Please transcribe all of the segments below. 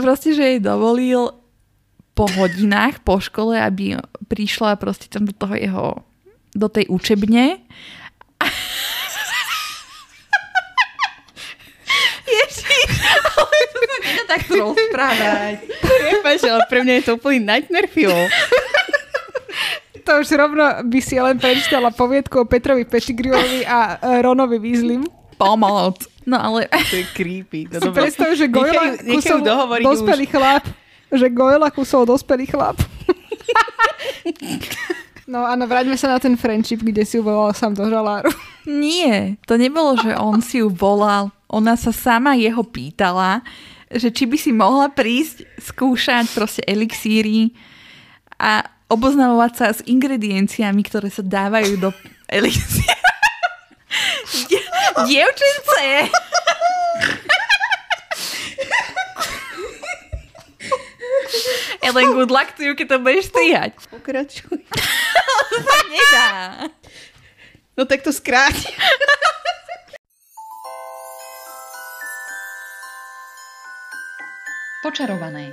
proste, že jej dovolil po hodinách po škole, aby prišla proste tam do toho jeho, do tej učebne. Ježiš, ale to sa nedá takto rozprávať. Prepač, ale pre mňa je to úplný nightmare film. To už rovno by si len prečítala poviedku o Petrovi Pettigrewovi a e, Ronovi Weasleym. Pomoc. No ale... To je creepy. No, Si predstav, že Gojla Nechajú- dospelý chlap. Že Gojla kusol dospelý chlap. No áno, vráťme sa na ten friendship, kde si ju volal sám do žaláru. Nie, to nebolo, že on si ju volal. Ona sa sama jeho pýtala, že či by si mohla prísť skúšať proste elixíry a oboznamovať sa s ingredienciami, ktoré sa dávajú do elixíra. Die- Dievčence! Ellen, good luck to you, keď to budeš strihať. Pokračuj. To nedá. No tak to skráť. Počarované.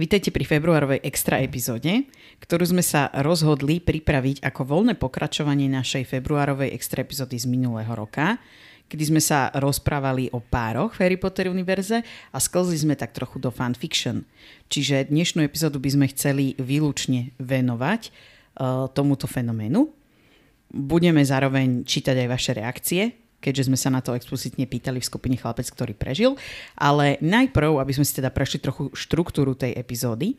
vítajte pri februárovej extra epizóde, ktorú sme sa rozhodli pripraviť ako voľné pokračovanie našej februárovej extra epizódy z minulého roka, kedy sme sa rozprávali o pároch v Harry Potter univerze a sklzli sme tak trochu do fanfiction. Čiže dnešnú epizódu by sme chceli výlučne venovať uh, tomuto fenoménu. Budeme zároveň čítať aj vaše reakcie, keďže sme sa na to explicitne pýtali v skupine Chlapec, ktorý prežil. Ale najprv, aby sme si teda prešli trochu štruktúru tej epizódy,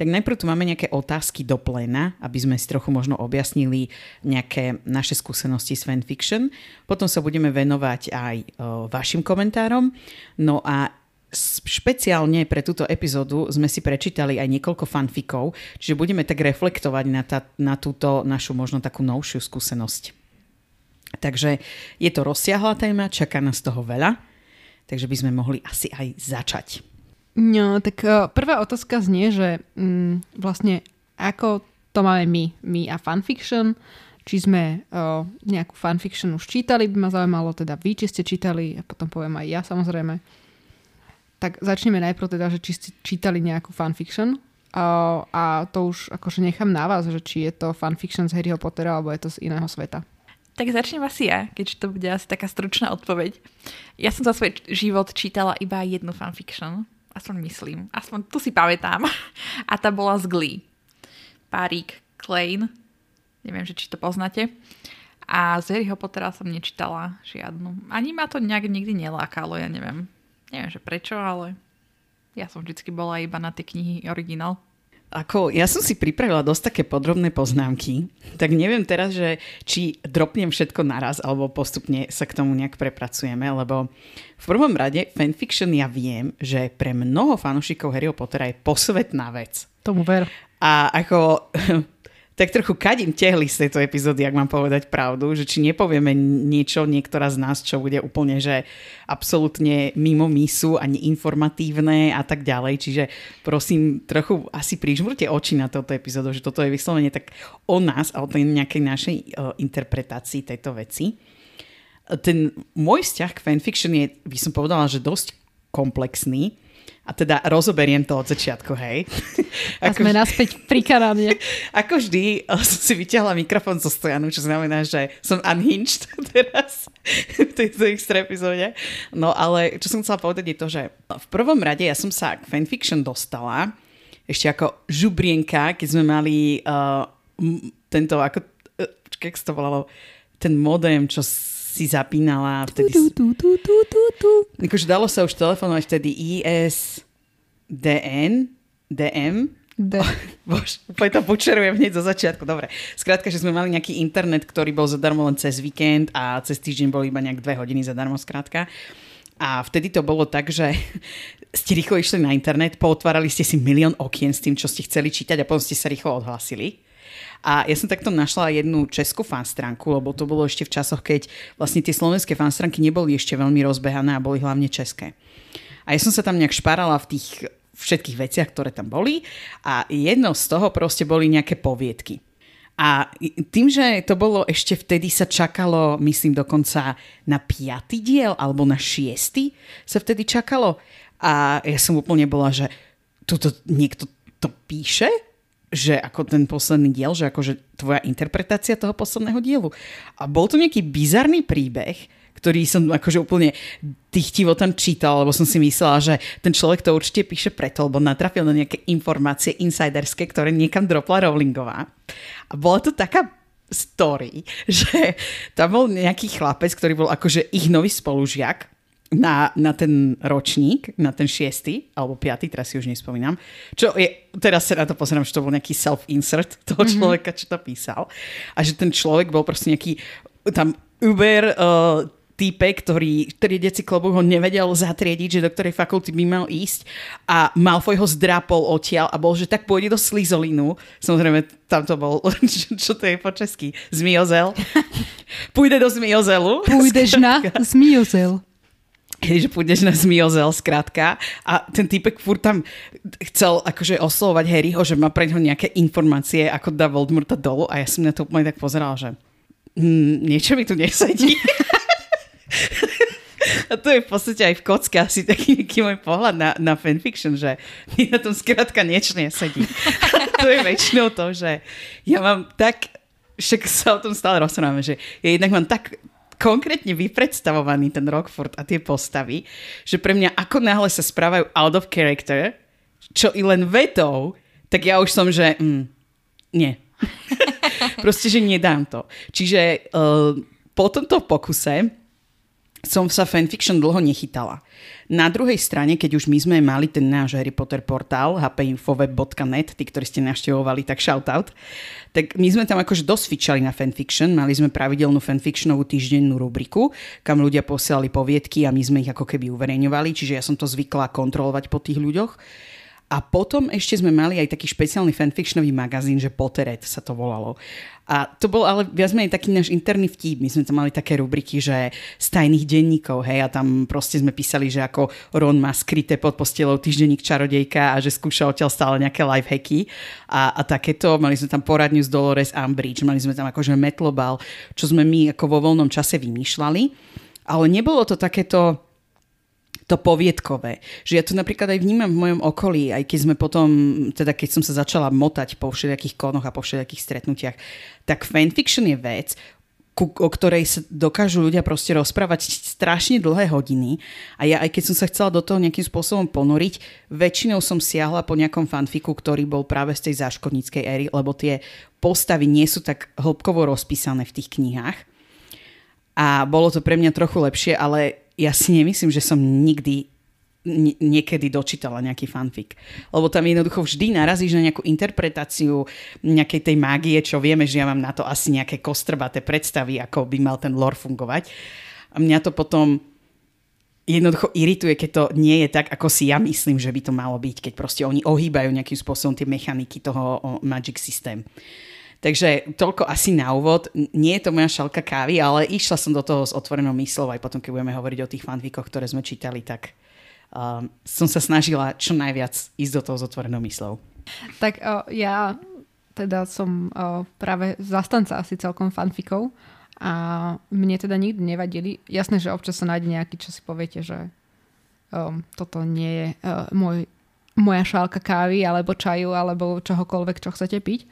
tak najprv tu máme nejaké otázky do pléna, aby sme si trochu možno objasnili nejaké naše skúsenosti s fanfiction. Potom sa budeme venovať aj o, vašim komentárom. No a špeciálne pre túto epizódu sme si prečítali aj niekoľko fanfikov, čiže budeme tak reflektovať na, tá, na túto našu možno takú novšiu skúsenosť. Takže je to rozsiahla téma, čaká nás toho veľa, takže by sme mohli asi aj začať. No, tak uh, prvá otázka znie, že mm, vlastne ako to máme my, my a fanfiction, či sme uh, nejakú fanfiction už čítali, by ma zaujímalo teda vy, či ste čítali a potom poviem aj ja samozrejme. Tak začneme najprv teda, že či ste čítali nejakú fanfiction uh, a to už akože nechám na vás, že či je to fanfiction z Harryho Pottera alebo je to z iného sveta. Tak začnem asi ja, keďže to bude asi taká stručná odpoveď. Ja som za svoj život čítala iba jednu fanfiction. Aspoň myslím. Aspoň tu si pamätám. A tá bola z Glee. Párik Klein. Neviem, že či to poznáte. A z Harryho Pottera som nečítala žiadnu. Ani ma to nejak nikdy nelákalo, ja neviem. Neviem, že prečo, ale ja som vždycky bola iba na tie knihy originál. Ako, ja som si pripravila dosť také podrobné poznámky, tak neviem teraz, že či dropnem všetko naraz, alebo postupne sa k tomu nejak prepracujeme, lebo v prvom rade fanfiction ja viem, že pre mnoho fanúšikov Harryho Pottera je posvetná vec. Tomu ver. A ako tak trochu kadím tehly z tejto epizódy, ak mám povedať pravdu, že či nepovieme niečo, niektorá z nás, čo bude úplne, že absolútne mimo misu, ani informatívne a tak ďalej. Čiže prosím, trochu asi prižmurte oči na toto epizódu, že toto je vyslovene tak o nás a o tej nejakej našej uh, interpretácii tejto veci. Ten môj vzťah k fanfiction je, by som povedala, že dosť komplexný. A teda rozoberiem to od začiatku, hej. A sme naspäť pri kanáne. Ako vždy eh, som si vyťahla mikrofón zo stojanu, čo znamená, že som unhinged teraz v tejto extra epizóde. No ale čo som chcela povedať je to, že v prvom rade ja som sa k fanfiction dostala ešte ako žubrienka, keď sme mali uh, tento, ako, uh, jak sa to volalo, ten modem, čo si zapínala vtedy. Tu, tu, tu, tu, tu, tu. Akože dalo sa už telefonovať vtedy ISDN, DM, D. Bož, úplne to počerujem hneď zo začiatku. Dobre. Skrátka, že sme mali nejaký internet, ktorý bol zadarmo len cez víkend a cez týždeň bol iba nejak dve hodiny zadarmo, skrátka. A vtedy to bolo tak, že ste rýchlo išli na internet, pootvárali ste si milión okien s tým, čo ste chceli čítať a potom ste sa rýchlo odhlasili. A ja som takto našla jednu českú fanstránku, lebo to bolo ešte v časoch, keď vlastne tie slovenské fanstránky neboli ešte veľmi rozbehané a boli hlavne české. A ja som sa tam nejak šparala v tých všetkých veciach, ktoré tam boli a jedno z toho proste boli nejaké poviedky. A tým, že to bolo ešte vtedy sa čakalo, myslím dokonca na piatý diel alebo na šiestý sa vtedy čakalo. A ja som úplne bola, že tuto niekto to píše, že ako ten posledný diel, že akože tvoja interpretácia toho posledného dielu. A bol to nejaký bizarný príbeh, ktorý som akože úplne dychtivo tam čítal, lebo som si myslela, že ten človek to určite píše preto, lebo natrafil na nejaké informácie insiderské, ktoré niekam dropla Rowlingová. A bola to taká story, že tam bol nejaký chlapec, ktorý bol akože ich nový spolužiak na, na ten ročník, na ten šiestý, alebo piatý, teraz si už nespomínam. Čo je, teraz sa na to pozerám, že to bol nejaký self-insert toho mhm. človeka, čo to písal. A že ten človek bol proste nejaký tam uber uh, týpe, ktorý triediaci klobúk ho nevedel zatriediť, že do ktorej fakulty by mal ísť a Malfoy ho zdrapol odtiaľ a bol, že tak pôjde do Slizolinu. Samozrejme, tam to bol, čo, čo to je po česky? Zmiozel. Pôjde do Zmiozelu. Pôjdeš na Zmiozel že pôjdeš na zmiozel, skrátka. A ten týpek furt tam chcel akože oslovovať Harryho, že má pre neho nejaké informácie, ako dá Voldemorta dolu. A ja som na to úplne tak pozeral, že hm, niečo mi tu nesedí. A to je v podstate aj v kocke asi taký nejaký môj pohľad na, na fanfiction, že mi na tom skrátka niečo nesedí. to je väčšinou to, že ja mám tak, však sa o tom stále rozprávame, že ja jednak mám tak konkrétne vypredstavovaný ten Rockford a tie postavy, že pre mňa ako náhle sa správajú out of character, čo i len vetou, tak ja už som, že mm, nie. Proste, že nedám to. Čiže uh, po tomto pokuse som sa fanfiction dlho nechytala. Na druhej strane, keď už my sme mali ten náš Harry Potter portál hpinfoweb.net, tí, ktorí ste navštevovali, tak shoutout, tak my sme tam akože dosť fičali na fanfiction, mali sme pravidelnú fanfictionovú týždennú rubriku, kam ľudia posielali poviedky a my sme ich ako keby uverejňovali, čiže ja som to zvykla kontrolovať po tých ľuďoch. A potom ešte sme mali aj taký špeciálny fanfictionový magazín, že Potteret sa to volalo. A to bol ale viac menej taký náš interný vtip. My sme tam mali také rubriky, že z tajných denníkov, hej, a tam proste sme písali, že ako Ron má skryté pod postelou týždenník čarodejka a že skúša odtiaľ stále nejaké lifehacky a, a takéto. Mali sme tam poradňu z Dolores Umbridge, mali sme tam akože metlobal, čo sme my ako vo voľnom čase vymýšľali. Ale nebolo to takéto to poviedkové. Že ja to napríklad aj vnímam v mojom okolí, aj keď sme potom, teda keď som sa začala motať po všetkých konoch a po všetkých stretnutiach, tak fanfiction je vec, ku, o ktorej sa dokážu ľudia proste rozprávať strašne dlhé hodiny. A ja aj keď som sa chcela do toho nejakým spôsobom ponoriť, väčšinou som siahla po nejakom fanfiku, ktorý bol práve z tej záškodníckej éry, lebo tie postavy nie sú tak hĺbkovo rozpísané v tých knihách. A bolo to pre mňa trochu lepšie, ale ja si nemyslím, že som nikdy niekedy dočítala nejaký fanfic. Lebo tam jednoducho vždy narazíš na nejakú interpretáciu nejakej tej mágie, čo vieme, že ja mám na to asi nejaké kostrbaté predstavy, ako by mal ten lore fungovať. A mňa to potom jednoducho irituje, keď to nie je tak, ako si ja myslím, že by to malo byť, keď proste oni ohýbajú nejakým spôsobom tie mechaniky toho Magic System. Takže toľko asi na úvod. Nie je to moja šalka kávy, ale išla som do toho s otvorenou myslou, aj potom, keď budeme hovoriť o tých fanfikoch, ktoré sme čítali, tak um, som sa snažila čo najviac ísť do toho s otvorenou myslou. Tak o, ja teda som o, práve zastanca asi celkom fanfikov a mne teda nikdy nevadili. Jasné, že občas sa nájde nejaký, čo si poviete, že um, toto nie je uh, môj, moja šálka kávy alebo čaju alebo čohokoľvek, čo chcete piť.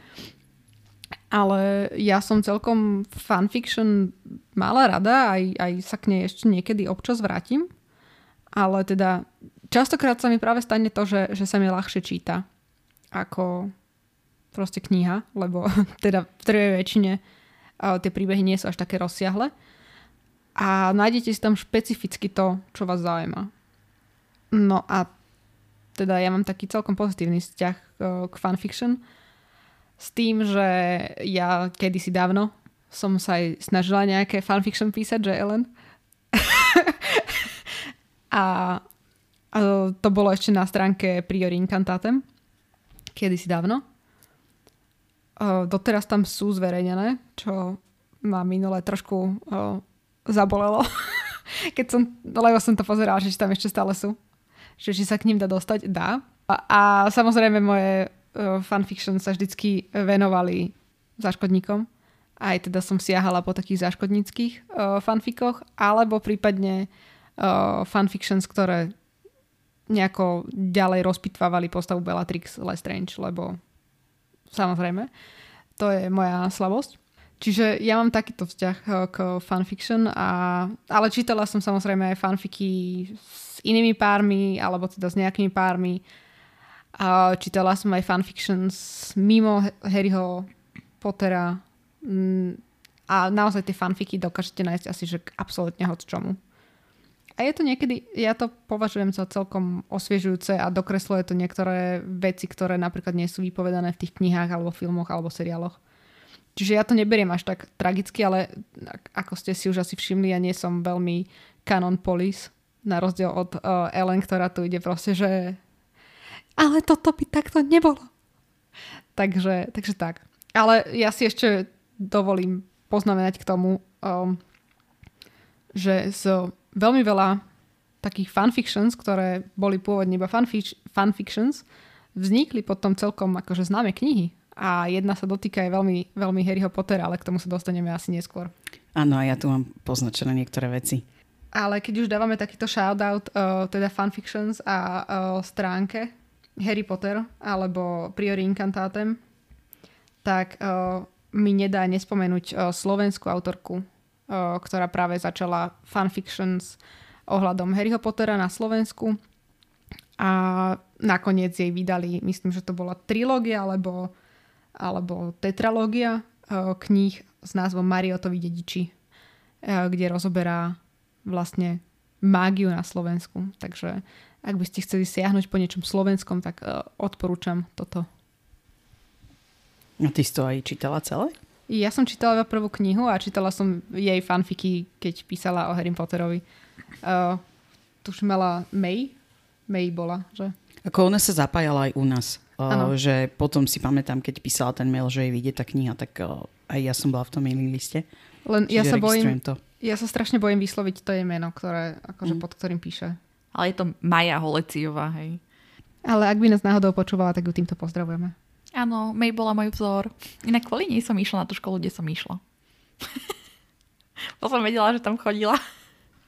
Ale ja som celkom fanfiction mala rada, aj, aj sa k nej ešte niekedy občas vrátim. Ale teda častokrát sa mi práve stane to, že, že sa mi ľahšie číta ako proste kniha, lebo teda v trvej väčšine tie príbehy nie sú až také rozsiahle. A nájdete si tam špecificky to, čo vás zaujíma. No a teda ja mám taký celkom pozitívny vzťah k fanfiction s tým, že ja kedysi dávno som sa aj snažila nejaké fanfiction písať, že Ellen? A, a to bolo ešte na stránke Priori Incantatem, kedysi dávno. A doteraz tam sú zverejnené, čo ma minule trošku o, zabolelo. Keď som, lebo som to pozerala, že tam ešte stále sú. Že či sa k ním dá dostať, dá. A, a samozrejme moje fanfiction sa vždycky venovali záškodníkom. Aj teda som siahala po takých záškodníckých uh, fanfikoch, alebo prípadne uh, fanfictions, ktoré nejako ďalej rozpitvávali postavu Bellatrix Lestrange, lebo samozrejme, to je moja slabosť. Čiže ja mám takýto vzťah k fanfiction, a, ale čítala som samozrejme aj fanfiky s inými pármi, alebo teda s nejakými pármi. A čítala som aj fanfictions mimo Harryho Pottera. Mm, a naozaj tie fanfiky dokážete nájsť asi že absolútne hoď čomu. A je to niekedy, ja to považujem za celkom osviežujúce a dokresluje to niektoré veci, ktoré napríklad nie sú vypovedané v tých knihách alebo filmoch alebo seriáloch. Čiže ja to neberiem až tak tragicky, ale ako ste si už asi všimli, ja nie som veľmi canon police, na rozdiel od uh, Ellen, ktorá tu ide proste, že ale toto by takto nebolo. Takže, takže tak. Ale ja si ešte dovolím poznamenať k tomu, um, že z veľmi veľa takých fanfictions, ktoré boli pôvodne iba fanfic- fanfictions, vznikli potom celkom akože známe knihy a jedna sa dotýka aj veľmi, veľmi Harryho Pottera, ale k tomu sa dostaneme asi neskôr. Áno, a ja tu mám poznačené niektoré veci. Ale keď už dávame takýto shoutout, uh, teda fanfictions a uh, stránke Harry Potter alebo Priori Incantatem, tak uh, mi nedá nespomenúť uh, slovenskú autorku, uh, ktorá práve začala fanfictions ohľadom Harryho Pottera na Slovensku. A nakoniec jej vydali, myslím, že to bola trilógia, alebo alebo tetralógia eh, kníh s názvom Mariotovi dediči, eh, kde rozoberá vlastne mágiu na Slovensku. Takže ak by ste chceli siahnuť po niečom slovenskom, tak eh, odporúčam toto. A ty si to aj čítala celé? Ja som čítala iba prvú knihu a čítala som jej fanfiky, keď písala o Harry Potterovi. Uh, tuž mala May. May bola, že? Ako ona sa zapájala aj u nás. Uh, že potom si pamätám, keď písala ten mail, že jej vyjde tá kniha, tak uh, aj ja som bola v tom mailing liste. Len ja sa bojím, to. ja sa strašne bojím vysloviť to jej meno, ktoré, akože mm. pod ktorým píše. Ale je to Maja Holeciová, hej. Ale ak by nás náhodou počúvala, tak ju týmto pozdravujeme. Áno, May bola môj vzor. Inak kvôli nej som išla na tú školu, kde som išla. to som vedela, že tam chodila.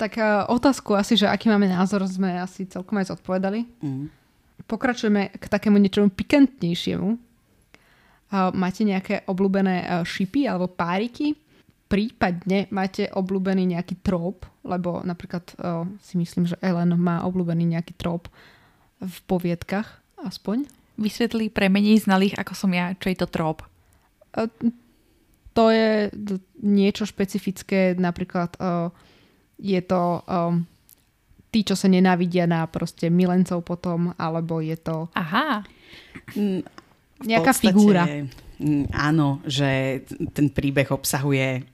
Tak uh, otázku asi, že aký máme názor, sme asi celkom aj zodpovedali. Mm pokračujeme k takému niečomu pikantnejšiemu. Máte nejaké obľúbené šipy alebo páriky? Prípadne máte obľúbený nejaký trop, lebo napríklad si myslím, že Ellen má obľúbený nejaký trop v poviedkach aspoň. Vysvetlí pre menej znalých ako som ja, čo je to trop. To je niečo špecifické, napríklad je to tí, čo sa nenávidia na proste milencov potom, alebo je to... Aha. Mm, nejaká podstate, figúra. Mm, áno, že ten príbeh obsahuje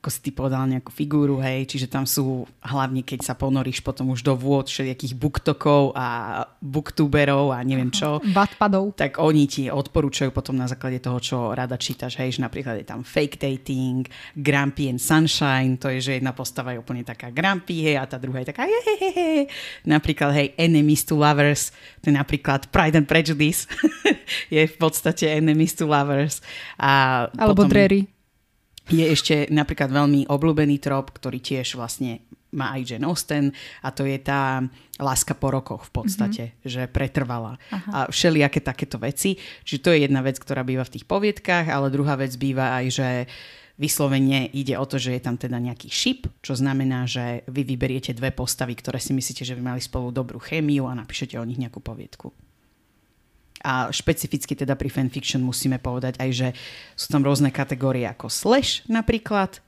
ako si ty povedal, nejakú figúru, hej, čiže tam sú hlavne, keď sa ponoríš potom už do vôd všelijakých booktokov a booktuberov a neviem čo. Batpadov. Tak oni ti odporúčajú potom na základe toho, čo rada čítaš, hej, že napríklad je tam fake dating, Grumpy and Sunshine, to je, že jedna postava je úplne taká Grumpy, hej, a tá druhá je taká hehehe. Napríklad, hej, Enemies to Lovers, to je napríklad Pride and Prejudice, je v podstate Enemies to Lovers. A Alebo potom... Drery je ešte napríklad veľmi obľúbený trop, ktorý tiež vlastne má aj Jane Austen a to je tá láska po rokoch v podstate, mm-hmm. že pretrvala. Aha. A všelijaké takéto veci. Čiže to je jedna vec, ktorá býva v tých poviedkach, ale druhá vec býva aj, že vyslovene ide o to, že je tam teda nejaký šip, čo znamená, že vy vyberiete dve postavy, ktoré si myslíte, že by mali spolu dobrú chémiu a napíšete o nich nejakú poviedku. A špecificky teda pri fanfiction musíme povedať aj, že sú tam rôzne kategórie ako slash napríklad,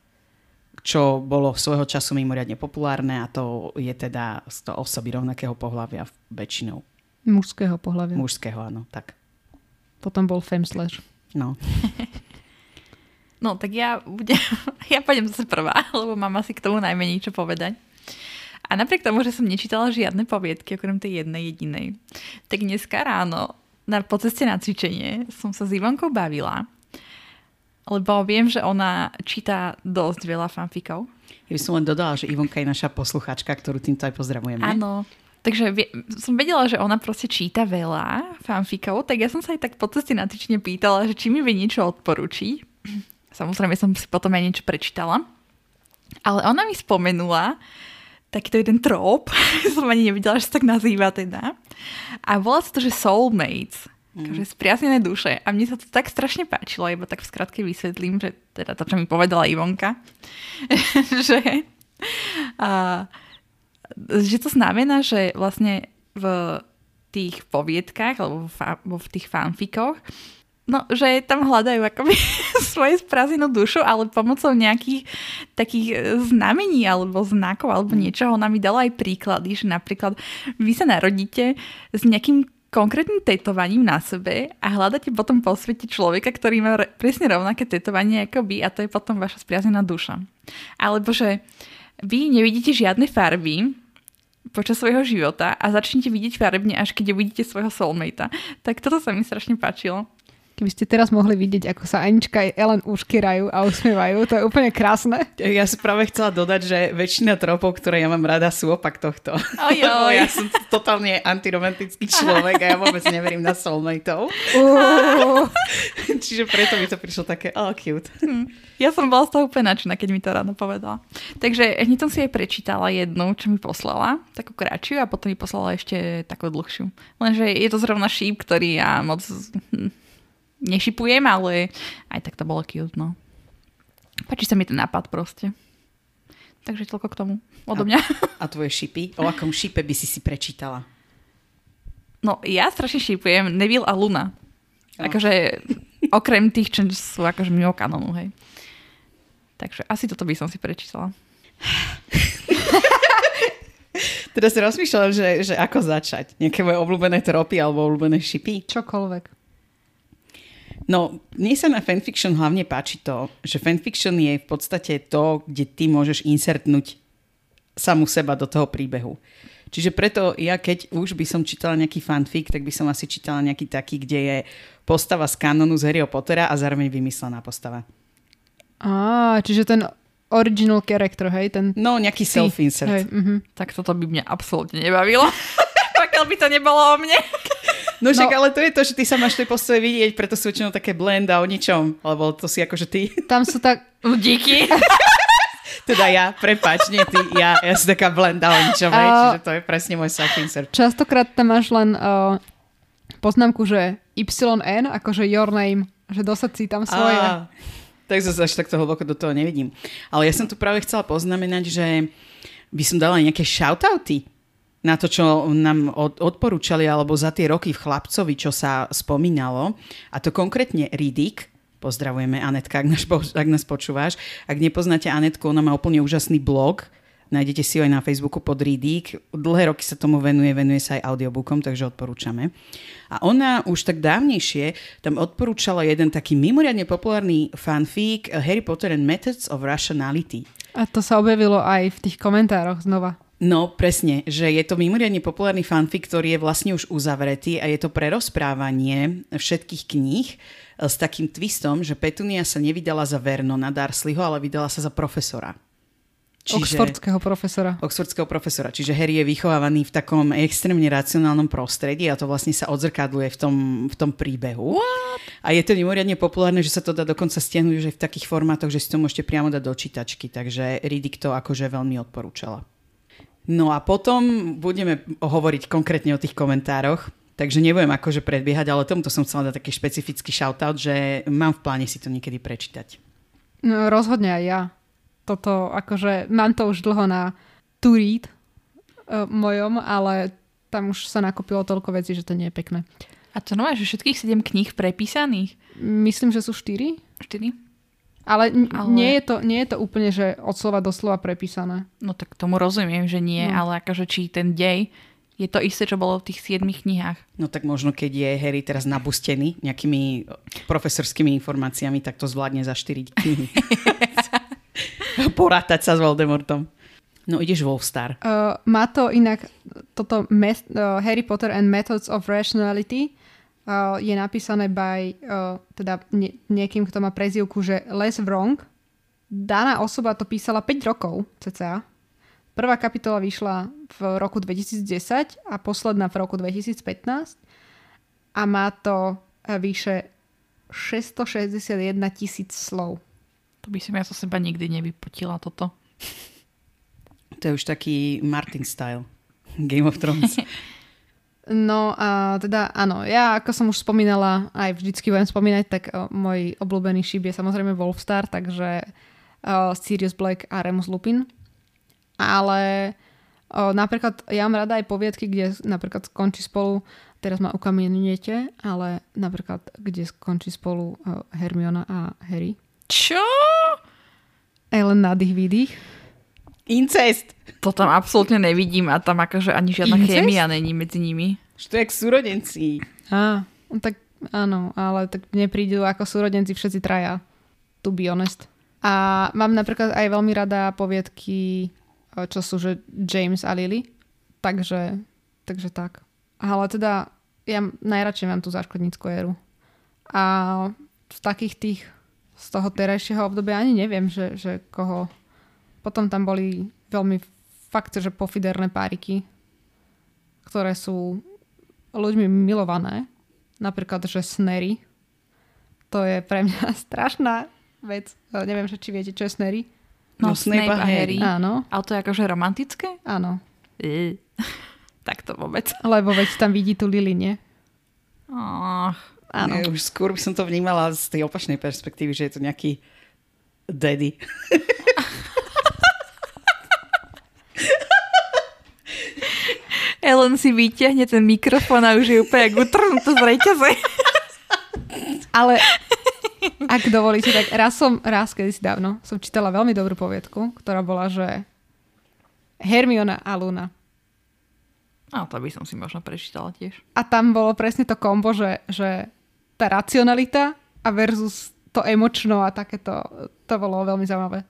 čo bolo svojho času mimoriadne populárne a to je teda z to osoby rovnakého pohľavia väčšinou. Mužského pohľavia. Mužského, áno, tak. Potom bol fem slash. No. no, tak ja budem, ja pôjdem zase prvá, lebo mám asi k tomu najmenej čo povedať. A napriek tomu, že som nečítala žiadne poviedky, okrem tej jednej jedinej, tak dneska ráno na, po ceste na cvičenie som sa s Ivonkou bavila, lebo viem, že ona číta dosť veľa fanfikov. Ja by som len dodala, že Ivonka je naša posluchačka, ktorú týmto aj pozdravujeme. Áno, takže som vedela, že ona proste číta veľa fanfikov, tak ja som sa aj tak po ceste na cvičenie pýtala, že či mi vie niečo odporúči. Samozrejme som si potom aj niečo prečítala. Ale ona mi spomenula takýto jeden trop, som ani nevidela, že sa tak nazýva teda. A volá sa to, že Soulmates. Mm. Takže spriaznené duše. A mne sa to tak strašne páčilo, iba tak v skratke vysvetlím, že teda to, čo mi povedala Ivonka, že, a, že to znamená, že vlastne v tých poviedkách alebo v, v tých fanfikoch No, že tam hľadajú akoby svoje sprázdnenú dušu, ale pomocou nejakých takých e, znamení alebo znakov alebo niečoho. Ona mi dala aj príklady, že napríklad vy sa narodíte s nejakým konkrétnym tetovaním na sebe a hľadáte potom po svete človeka, ktorý má re- presne rovnaké tetovanie ako vy a to je potom vaša spriaznená duša. Alebo že vy nevidíte žiadne farby počas svojho života a začnete vidieť farbne, až keď uvidíte svojho soulmatea. Tak toto sa mi strašne páčilo. Keby ste teraz mohli vidieť, ako sa Anička aj Ellen uškyrajú a usmievajú, to je úplne krásne. Ja som práve chcela dodať, že väčšina tropov, ktoré ja mám rada, sú opak tohto. Ojoj. ja som totálne antiromantický človek a ja vôbec neverím na soulmateov. Uh. Čiže preto mi to prišlo také, oh, cute. Hm. Ja som bola z toho úplne nadšená, keď mi to ráno povedala. Takže hneď som si aj prečítala jednu, čo mi poslala, takú kratšiu a potom mi poslala ešte takú dlhšiu. Lenže je to zrovna šíp, ktorý ja moc nešipujem, ale aj tak to bolo cute, no. Páči sa mi ten nápad proste. Takže toľko k tomu odo mňa. A, a tvoje šipy? O akom šipe by si si prečítala? No, ja strašne šipujem Neville a Luna. Oh. Akože okrem tých, čo sú akože mimo kanonu, hej. Takže asi toto by som si prečítala. Teraz si rozmýšľam, že, že ako začať. Nejaké moje obľúbené tropy alebo obľúbené šipy? Čokoľvek. No, mne sa na fanfiction hlavne páči to, že fanfiction je v podstate to, kde ty môžeš insertnúť samú seba do toho príbehu. Čiže preto ja, keď už by som čítala nejaký fanfic, tak by som asi čítala nejaký taký, kde je postava z kanonu z Harryho Pottera a zároveň vymyslená postava. Á, čiže ten original character, hej? Ten... No, nejaký self-insert. Hej, uh-huh. Tak toto by mňa absolútne nebavilo. Pokiaľ by to nebolo o mne. No však, no, ale to je to, že ty sa máš tej postave vidieť, preto sú väčšinou také blend a o ničom. Lebo to si akože ty. Tam sú tak... Díky. teda ja, prepač, nie ty, ja, ja som taká blenda o ničom, uh, čiže to je presne môj self-insert. Častokrát tam máš len uh, poznámku, že YN, akože your name, že dosadci tam svoje. Uh, tak zase až takto hlboko do toho nevidím. Ale ja som tu práve chcela poznamenať, že by som dala nejaké shoutouty na to, čo nám odporúčali, alebo za tie roky v Chlapcovi, čo sa spomínalo. A to konkrétne Riddick, pozdravujeme Anetka, ak nás, ak nás počúvaš. Ak nepoznáte Anetku, ona má úplne úžasný blog, Nájdete si ho aj na Facebooku pod Riddick. Dlhé roky sa tomu venuje, venuje sa aj audiobookom, takže odporúčame. A ona už tak dávnejšie tam odporúčala jeden taký mimoriadne populárny fanfic Harry Potter and Methods of Rationality. A to sa objavilo aj v tých komentároch znova. No presne, že je to mimoriadne populárny fanfic, ktorý je vlastne už uzavretý a je to prerozprávanie všetkých kníh eh, s takým twistom, že Petunia sa nevydala za Vernona Darsleyho, ale vydala sa za profesora. Čiže, Oxfordského profesora. Oxfordského profesora. Čiže Harry je vychovávaný v takom extrémne racionálnom prostredí a to vlastne sa odzrkadluje v tom, v tom príbehu. What? A je to mimoriadne populárne, že sa to dá dokonca stiahnuť už aj v takých formátoch, že si to môžete priamo dať do čítačky. Takže Riddick to akože veľmi odporúčala. No a potom budeme hovoriť konkrétne o tých komentároch. Takže nebudem akože predbiehať, ale tomuto som chcela dať taký špecifický shoutout, že mám v pláne si to niekedy prečítať. No, rozhodne aj ja. Toto, akože mám to už dlho na to read uh, mojom, ale tam už sa nakopilo toľko vecí, že to nie je pekné. A to nové, že všetkých 7 kníh prepísaných? Myslím, že sú 4. 4? Ale, ale... Nie, je to, nie je to úplne, že od slova do slova prepísané. No tak tomu rozumiem, že nie, no. ale akože či ten dej je to isté, čo bolo v tých siedmých knihách. No tak možno, keď je Harry teraz nabustený nejakými profesorskými informáciami, tak to zvládne za 4 knihy. Porátať sa s Voldemortom. No ideš Wolfstar. Uh, má to inak, toto met, uh, Harry Potter and Methods of Rationality uh, je napísané by uh, teda nie, niekým, kto má prezivku, že Les Wrong. Daná osoba to písala 5 rokov, cca. Prvá kapitola vyšla v roku 2010 a posledná v roku 2015 a má to vyše 661 tisíc slov. To by som ja zo seba nikdy nevypotila toto. To je už taký Martin style. Game of Thrones. No a teda áno, ja ako som už spomínala, aj vždycky budem spomínať, tak o, môj obľúbený šíp je samozrejme Wolfstar, takže o, Sirius Black a Remus Lupin. Ale o, napríklad ja mám rada aj poviedky, kde napríklad skončí spolu, teraz ma ukamienujete, ale napríklad kde skončí spolu o, Hermiona a Harry. Čo? Ellen nádych výdych. Incest! To tam absolútne nevidím a tam akože ani žiadna Incest? chémia není medzi nimi. Že to je jak súrodenci. Á, no tak áno, ale tak mne prídu ako súrodenci všetci traja. To be honest. A mám napríklad aj veľmi rada poviedky, o, čo sú že James a Lily. Takže, takže tak. Ale teda ja najradšej mám tú záškodníckú éru. A z takých tých z toho terajšieho obdobia ani neviem, že, že koho. Potom tam boli veľmi fakt, že pofiderné páriky, ktoré sú ľuďmi milované. Napríklad, že Snery. To je pre mňa strašná vec. E, Neviem, že či viete, čo je Snery. No, No, Snape Snape a Harry. Áno, Ale to je akože romantické? áno. E. tak to vôbec. Lebo veď tam vidí tú Lily, nie? Oh, Áno. Ja, už skôr by som to vnímala z tej opačnej perspektívy, že je to nejaký daddy. Ellen si vyťahne ten mikrofón a už je úplne jak utrhnutá z reťaze. Ale ak dovolíte, tak raz som, raz kedysi dávno, som čítala veľmi dobrú poviedku, ktorá bola, že Hermiona a Luna. No, to by som si možno prečítala tiež. A tam bolo presne to kombo, že, že tá racionalita a versus to emočno a takéto, to bolo veľmi zaujímavé.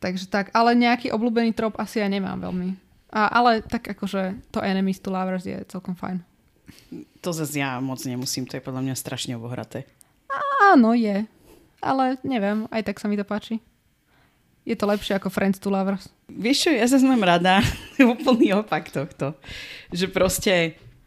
Takže tak, ale nejaký obľúbený trop asi ja nemám veľmi. A, ale tak akože to enemies to lovers je celkom fajn. To zase ja moc nemusím, to je podľa mňa strašne obohraté. Áno, je. Ale neviem, aj tak sa mi to páči. Je to lepšie ako Friends to lovers. Vieš čo, ja zase mám rada úplný opak tohto. Že proste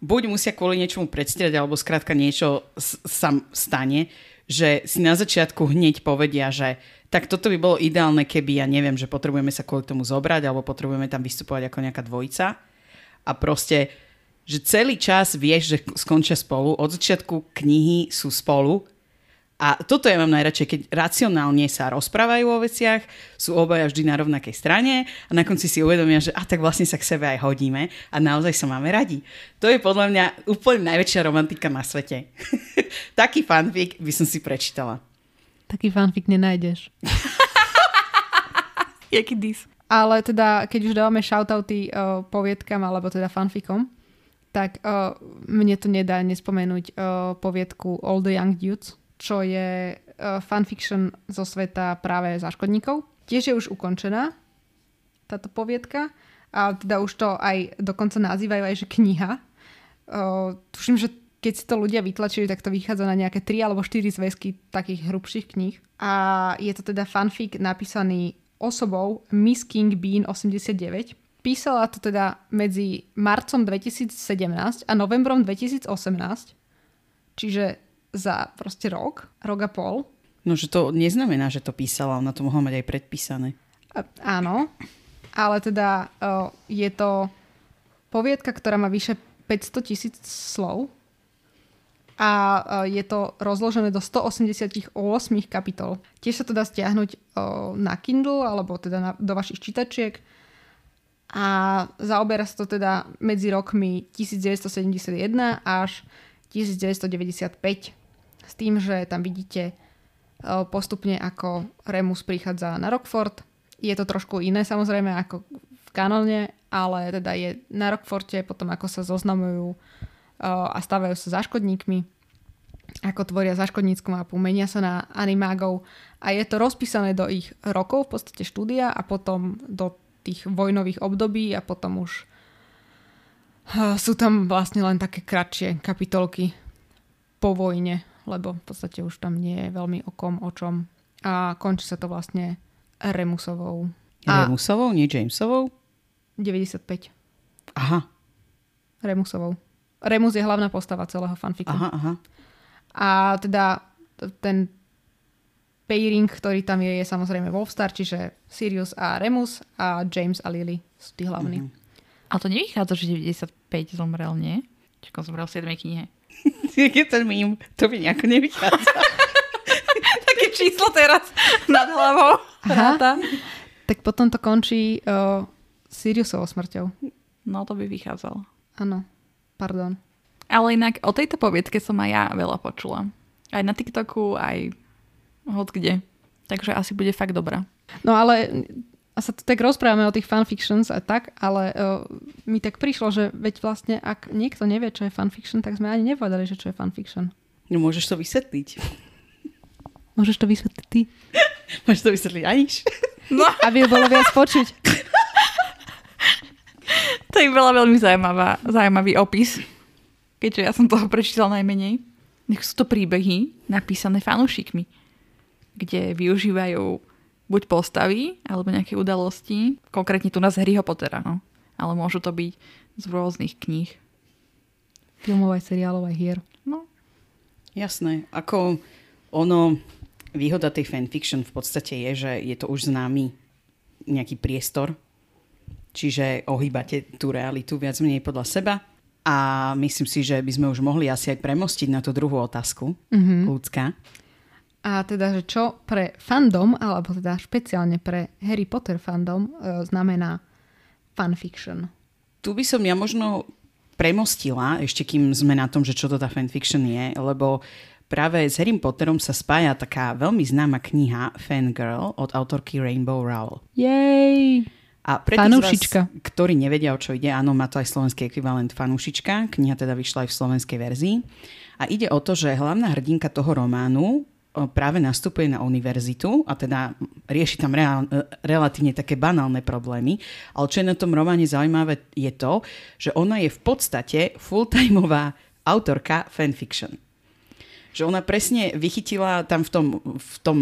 buď musia kvôli niečomu predstierať, alebo skrátka niečo sa stane, že si na začiatku hneď povedia, že tak toto by bolo ideálne, keby ja neviem, že potrebujeme sa kvôli tomu zobrať, alebo potrebujeme tam vystupovať ako nejaká dvojica. A proste, že celý čas vieš, že skončia spolu, od začiatku knihy sú spolu a toto ja mám najradšej, keď racionálne sa rozprávajú o veciach, sú obaja vždy na rovnakej strane a na konci si uvedomia, že a tak vlastne sa k sebe aj hodíme a naozaj sa máme radi. To je podľa mňa úplne najväčšia romantika na svete. Taký fanfic by som si prečítala. Taký fanfic nenájdeš. Jaký dis? Ale teda, keď už dávame shoutouty uh, poviedkam alebo teda fanfikom, tak uh, mne to nedá nespomenúť uh, poviedku All the Young Dudes, čo je uh, fanfiction zo sveta práve záškodníkov. Tiež je už ukončená táto poviedka a teda už to aj dokonca nazývajú aj, že kniha. Uh, tuším, že keď si to ľudia vytlačili, tak to vychádza na nejaké 3 alebo 4 zväzky takých hrubších kníh. A je to teda fanfic napísaný osobou Miss King Bean 89. Písala to teda medzi marcom 2017 a novembrom 2018. Čiže za proste rok, rok a pol. No, že to neznamená, že to písala, ona to mohla mať aj predpísané. A, áno, ale teda o, je to poviedka, ktorá má vyše 500 tisíc slov a o, je to rozložené do 188 kapitol. Tiež sa to dá stiahnuť o, na Kindle alebo teda na, do vašich čítačiek a zaoberá sa to teda medzi rokmi 1971 až 1995 s tým, že tam vidíte o, postupne ako Remus prichádza na Rockford. Je to trošku iné samozrejme ako v kanóne, ale teda je na Rockforte potom ako sa zoznamujú o, a stávajú sa záškodníkmi ako tvoria záškodnícku mapu, menia sa na animágov a je to rozpísané do ich rokov, v podstate štúdia a potom do tých vojnových období a potom už sú tam vlastne len také kratšie kapitolky po vojne, lebo v podstate už tam nie je veľmi o kom, o čom. A končí sa to vlastne Remusovou. A Remusovou, nie Jamesovou? 95. Aha, Remusovou. Remus je hlavná postava celého fanfiku. aha, aha. A teda ten pairing, ktorý tam je, je samozrejme Wolfstar, čiže Sirius a Remus a James a Lily sú tí hlavní. Mhm. Ale to nevychádza, že 95 zomrel, nie? Čiže on zomrel v 7. knihe. Je ten mím, to by nejako nevychádza. Také číslo teraz nad hlavou. Aha. Tak potom to končí uh, Siriusovou smrťou. No to by vychádzalo. Áno, pardon. Ale inak o tejto poviedke som aj ja veľa počula. Aj na TikToku, aj hoď kde. Takže asi bude fakt dobrá. No ale a sa tu tak rozprávame o tých fanfictions a tak, ale uh, mi tak prišlo, že veď vlastne ak niekto nevie, čo je fanfiction, tak sme ani nepovedali, že čo je fanfiction. No môžeš to vysvetliť. Môžeš to vysvetliť ty? Môžeš to vysvetliť Aniš? No, Aby bolo viac počuť. to je bola veľmi zaujímavá, zaujímavý opis. Keďže ja som toho prečítala najmenej. Nech sú to príbehy napísané fanúšikmi, kde využívajú buď postavy, alebo nejaké udalosti. Konkrétne tu nás Harryho Pottera, no. Ale môžu to byť z rôznych kníh. Filmov aj seriálov aj hier. No, Jasné. Ako ono, výhoda tej fanfiction v podstate je, že je to už známy nejaký priestor, čiže ohýbate tú realitu viac menej podľa seba. A myslím si, že by sme už mohli asi aj premostiť na tú druhú otázku, mm-hmm. ľudská. A teda, že čo pre fandom, alebo teda špeciálne pre Harry Potter fandom e, znamená fanfiction. Tu by som ja možno premostila, ešte kým sme na tom, že čo to tá fanfiction je, lebo práve s Harry Potterom sa spája taká veľmi známa kniha Fangirl od autorky Rainbow Rowell. Jej! A pre Fanúšička. vás, ktorí nevedia, o čo ide, áno, má to aj slovenský ekvivalent fanúšička. Kniha teda vyšla aj v slovenskej verzii. A ide o to, že hlavná hrdinka toho románu práve nastupuje na univerzitu a teda rieši tam reál, e, relatívne také banálne problémy. Ale čo je na tom románe zaujímavé je to, že ona je v podstate full-timeová autorka fanfiction. Že ona presne vychytila tam v tom, v tom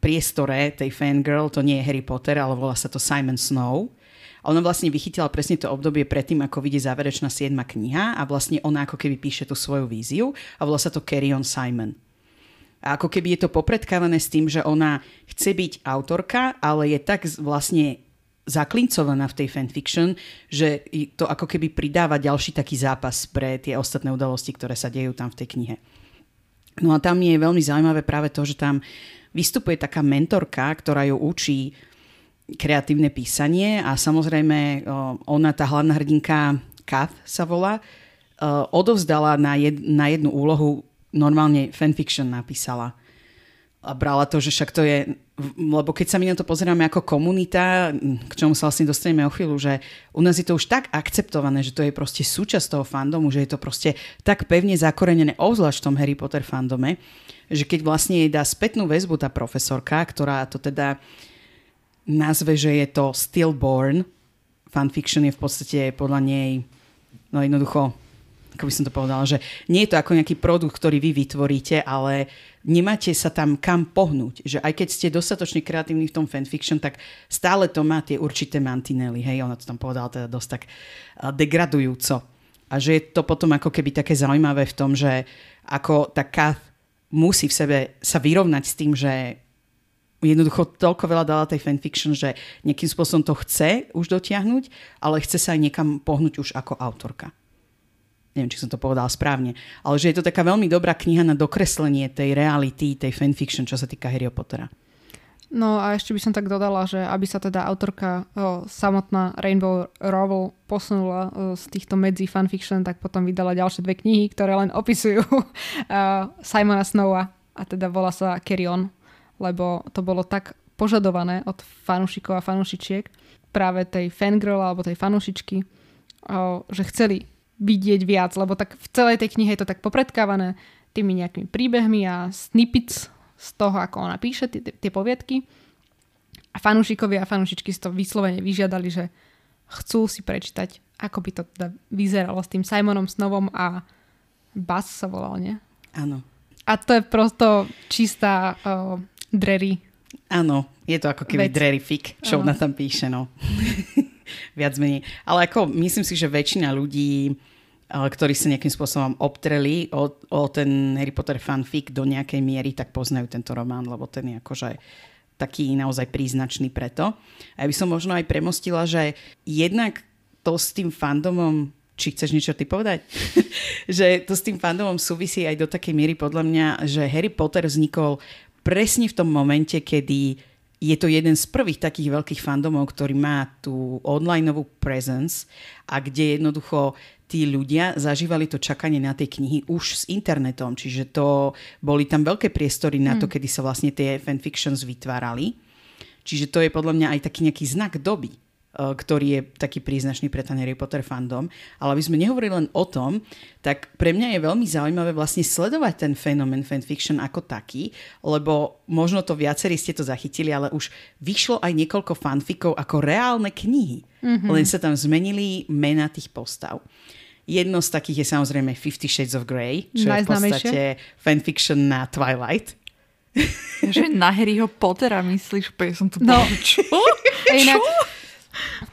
priestore tej fangirl, to nie je Harry Potter, ale volá sa to Simon Snow. A ona vlastne vychytila presne to obdobie predtým, ako vyjde záverečná 7. kniha a vlastne ona ako keby píše tú svoju víziu a volá sa to Carry on Simon. A ako keby je to popredkávané s tým, že ona chce byť autorka, ale je tak vlastne zaklincovaná v tej fanfiction, že to ako keby pridáva ďalší taký zápas pre tie ostatné udalosti, ktoré sa dejú tam v tej knihe. No a tam je veľmi zaujímavé práve to, že tam vystupuje taká mentorka, ktorá ju učí kreatívne písanie a samozrejme ona, tá hlavná hrdinka Kath sa volá, odovzdala na, jed, na jednu úlohu normálne fanfiction napísala. A brala to, že však to je, lebo keď sa my na to pozeráme ako komunita, k čomu sa vlastne dostaneme o chvíľu, že u nás je to už tak akceptované, že to je proste súčasť toho fandomu, že je to proste tak pevne zakorenené, obzvlášť v tom Harry Potter fandome, že keď vlastne jej dá spätnú väzbu tá profesorka, ktorá to teda nazve, že je to stillborn, fanfiction je v podstate podľa nej, no jednoducho, ako by som to povedala, že nie je to ako nejaký produkt, ktorý vy vytvoríte, ale nemáte sa tam kam pohnúť. Že aj keď ste dostatočne kreatívni v tom fanfiction, tak stále to má tie určité mantinely. Hej, ona to tam povedala teda dosť tak degradujúco. A že je to potom ako keby také zaujímavé v tom, že ako tá Kath musí v sebe sa vyrovnať s tým, že jednoducho toľko veľa dala tej fanfiction, že nejakým spôsobom to chce už dotiahnuť, ale chce sa aj niekam pohnúť už ako autorka. Neviem, či som to povedala správne. Ale že je to taká veľmi dobrá kniha na dokreslenie tej reality, tej fanfiction, čo sa týka Harryho Pottera. No a ešte by som tak dodala, že aby sa teda autorka o, samotná Rainbow Rowell posunula o, z týchto medzi fanfiction, tak potom vydala ďalšie dve knihy, ktoré len opisujú o, Simona Snowa a teda volá sa Carry On, lebo to bolo tak požadované od fanúšikov a fanúšičiek práve tej fangirl alebo tej fanúšičky, o, že chceli vidieť viac, lebo tak v celej tej knihe je to tak popredkávané tými nejakými príbehmi a snippets z toho, ako ona píše tie, tie poviedky. A fanúšikovia a fanúšičky si to vyslovene vyžiadali, že chcú si prečítať, ako by to teda vyzeralo s tým Simonom Snovom a Buzz sa volal, nie? Áno. A to je prosto čistá uh, drery. Áno, je to ako keby Vec. drery fik, čo ona tam píše, no. Viac menej. Ale ako myslím si, že väčšina ľudí, ktorí sa nejakým spôsobom obtreli o, o ten Harry Potter fanfic do nejakej miery, tak poznajú tento román, lebo ten je akože taký naozaj príznačný preto. A ja by som možno aj premostila, že jednak to s tým fandomom či chceš niečo ty povedať? že to s tým fandomom súvisí aj do takej miery podľa mňa, že Harry Potter vznikol presne v tom momente, kedy je to jeden z prvých takých veľkých fandomov, ktorý má tú onlineovú presence a kde jednoducho tí ľudia zažívali to čakanie na tej knihy už s internetom. Čiže to boli tam veľké priestory na to, kedy sa vlastne tie fanfictions vytvárali. Čiže to je podľa mňa aj taký nejaký znak doby, eh, ktorý je taký príznačný pre ten Harry Potter fandom. Ale aby sme nehovorili len o tom, tak pre mňa je veľmi zaujímavé vlastne sledovať ten fenomén fanfiction ako taký, lebo možno to viacerí ste to zachytili, ale už vyšlo aj niekoľko fanfikov ako reálne knihy. Mm-hmm. Len sa tam zmenili mena tých postav. Jedno z takých je samozrejme Fifty Shades of Grey, čo je v podstate fanfiction na Twilight. Že na Harryho Pottera myslíš, úplne som tu No. no. čo? Inak,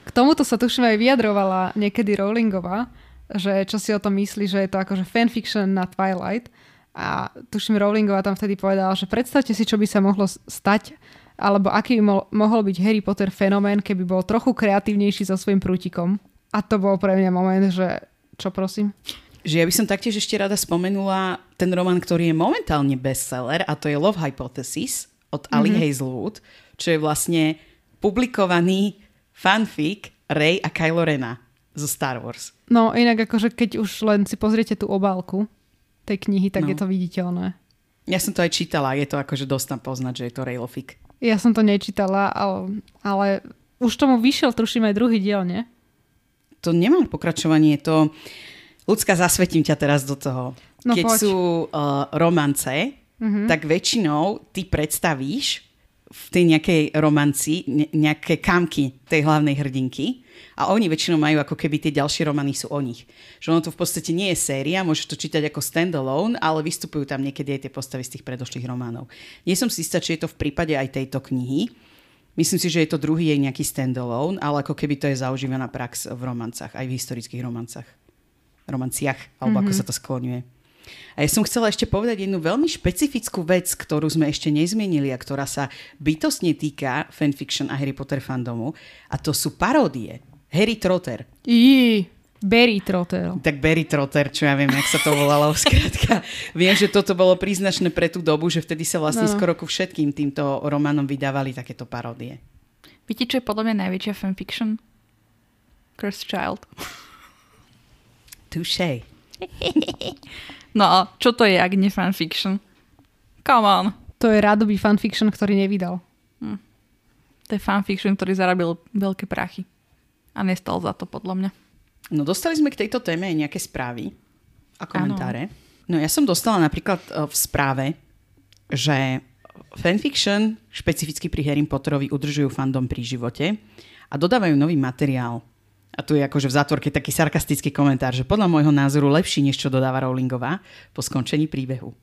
k tomuto sa tuším aj vyjadrovala niekedy Rowlingová, že čo si o tom myslí, že je to akože fanfiction na Twilight. A tuším Rowlingová tam vtedy povedala, že predstavte si, čo by sa mohlo stať, alebo aký by mo- mohol byť Harry Potter fenomén, keby bol trochu kreatívnejší so svojím prútikom. A to bol pre mňa moment, že čo prosím? Že ja by som taktiež ešte rada spomenula ten román, ktorý je momentálne bestseller a to je Love Hypothesis od Ali mm-hmm. Hazelwood, čo je vlastne publikovaný fanfic Rey a Kylo Rena zo Star Wars. No inak akože keď už len si pozriete tú obálku tej knihy, tak No. je to viditeľné. Ja som to aj čítala, je to akože dosť tam poznať, že je to Raylofic. Ja som to nečítala, ale, ale už tomu vyšiel, tuším, aj druhý diel, nie? To nemá pokračovanie, to... Ľudská, zasvetím ťa teraz do toho. No Keď poď. sú uh, romance, mm-hmm. tak väčšinou ty predstavíš v tej nejakej romanci ne- nejaké kamky tej hlavnej hrdinky a oni väčšinou majú ako keby tie ďalšie romany sú o nich. Že ono to v podstate nie je séria, môžeš to čítať ako standalone, ale vystupujú tam niekedy aj tie postavy z tých predošlých románov. Nie som si istá, či je to v prípade aj tejto knihy. Myslím si, že je to druhý jej nejaký standalone, ale ako keby to je zaužívaná prax v romancách, aj v historických romancách. Romanciach, alebo mm-hmm. ako sa to skloňuje. A ja som chcela ešte povedať jednu veľmi špecifickú vec, ktorú sme ešte nezmienili a ktorá sa bytostne týka fanfiction a Harry Potter fandomu. A to sú paródie. Harry Trotter. Jí, Barry Trotter. Tak Barry Trotter, čo ja viem, jak sa to volalo. Skrátka, viem, že toto bolo príznačné pre tú dobu, že vtedy sa vlastne No. skoro ku všetkým týmto románom vydávali takéto paródie. Viete, čo je podľa mňa najväčšia fanfiction? Cursed Child. Touché. No čo to je, ak nie fanfiction? Come on. To je rádoby fanfiction, ktorý nevydal. To je fanfiction, ktorý zarobil veľké prachy. A nestal za to, podľa mňa. No dostali sme k tejto téme aj nejaké správy a komentáre. No ja som dostala napríklad e, v správe, že fanfiction, špecificky pri Harry Potterovi, udržujú fandom pri živote a dodávajú nový materiál. A tu je akože v zátvorke taký sarkastický komentár, že podľa môjho názoru lepší, než čo dodáva Rowlingová po skončení príbehu.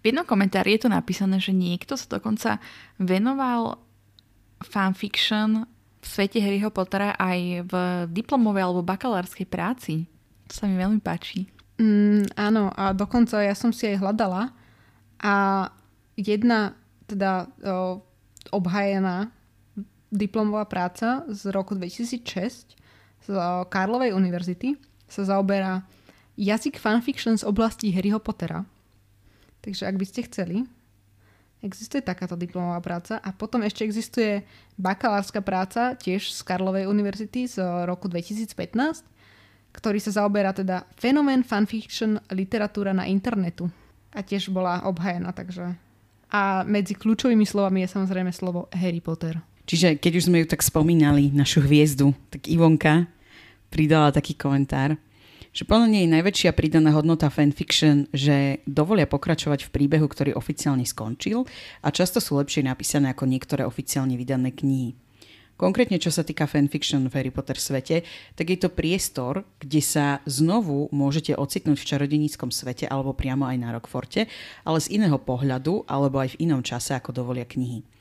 V jednom komentári je tu napísané, že niekto sa dokonca venoval fanfiction svete Harryho Pottera aj v diplomovej alebo bakalárskej práci. To sa mi veľmi páči. Mm, áno, a dokonca ja som si aj hľadala a jedna teda o, obhajená diplomová práca z roku 2006 z o, Karlovej univerzity sa zaoberá jazyk fanfiction z oblasti Harryho Pottera. Takže ak by ste chceli, existuje takáto diplomová práca a potom ešte existuje bakalárska práca tiež z Karlovej univerzity z roku 2015, ktorý sa zaoberá teda fenomén fanfiction literatúra na internetu. A tiež bola obhajená, takže... A medzi kľúčovými slovami je samozrejme slovo Harry Potter. Čiže keď už sme ju tak spomínali, našu hviezdu, tak Ivonka pridala taký komentár, že podľa nej je najväčšia pridaná hodnota fanfiction, že dovolia pokračovať v príbehu, ktorý oficiálne skončil a často sú lepšie napísané ako niektoré oficiálne vydané knihy. Konkrétne, čo sa týka fanfiction v Harry Potter svete, tak je to priestor, kde sa znovu môžete ocitnúť v čarodeníckom svete alebo priamo aj na Rockforte, ale z iného pohľadu alebo aj v inom čase, ako dovolia knihy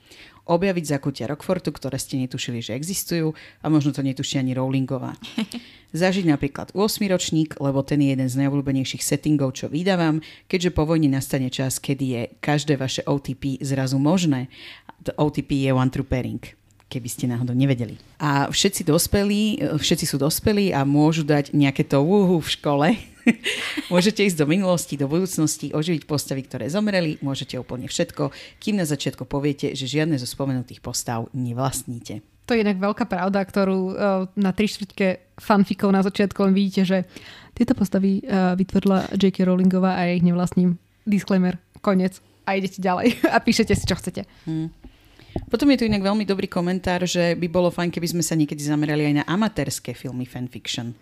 objaviť zakutia Rockfortu, ktoré ste netušili, že existujú a možno to netuší ani Rowlingová. Zažiť napríklad 8 ročník, lebo ten je jeden z najobľúbenejších settingov, čo vydávam, keďže po vojne nastane čas, kedy je každé vaše OTP zrazu možné. OTP je One True Pairing keby ste náhodou nevedeli. A všetci dospelí, všetci sú dospelí a môžu dať nejaké to úhu v škole, môžete ísť do minulosti, do budúcnosti, oživiť postavy, ktoré zomreli, môžete úplne všetko, kým na začiatku poviete, že žiadne zo spomenutých postav nevlastníte. To je inak veľká pravda, ktorú uh, na tri štvrtke fanfikov na začiatku len vidíte, že tieto postavy uh, vytvorila J.K. Rowlingová a ja ich nevlastním. Disclaimer, koniec. A idete ďalej a píšete si, čo chcete. Hmm. Potom je tu inak veľmi dobrý komentár, že by bolo fajn, keby sme sa niekedy zamerali aj na amatérske filmy fanfiction.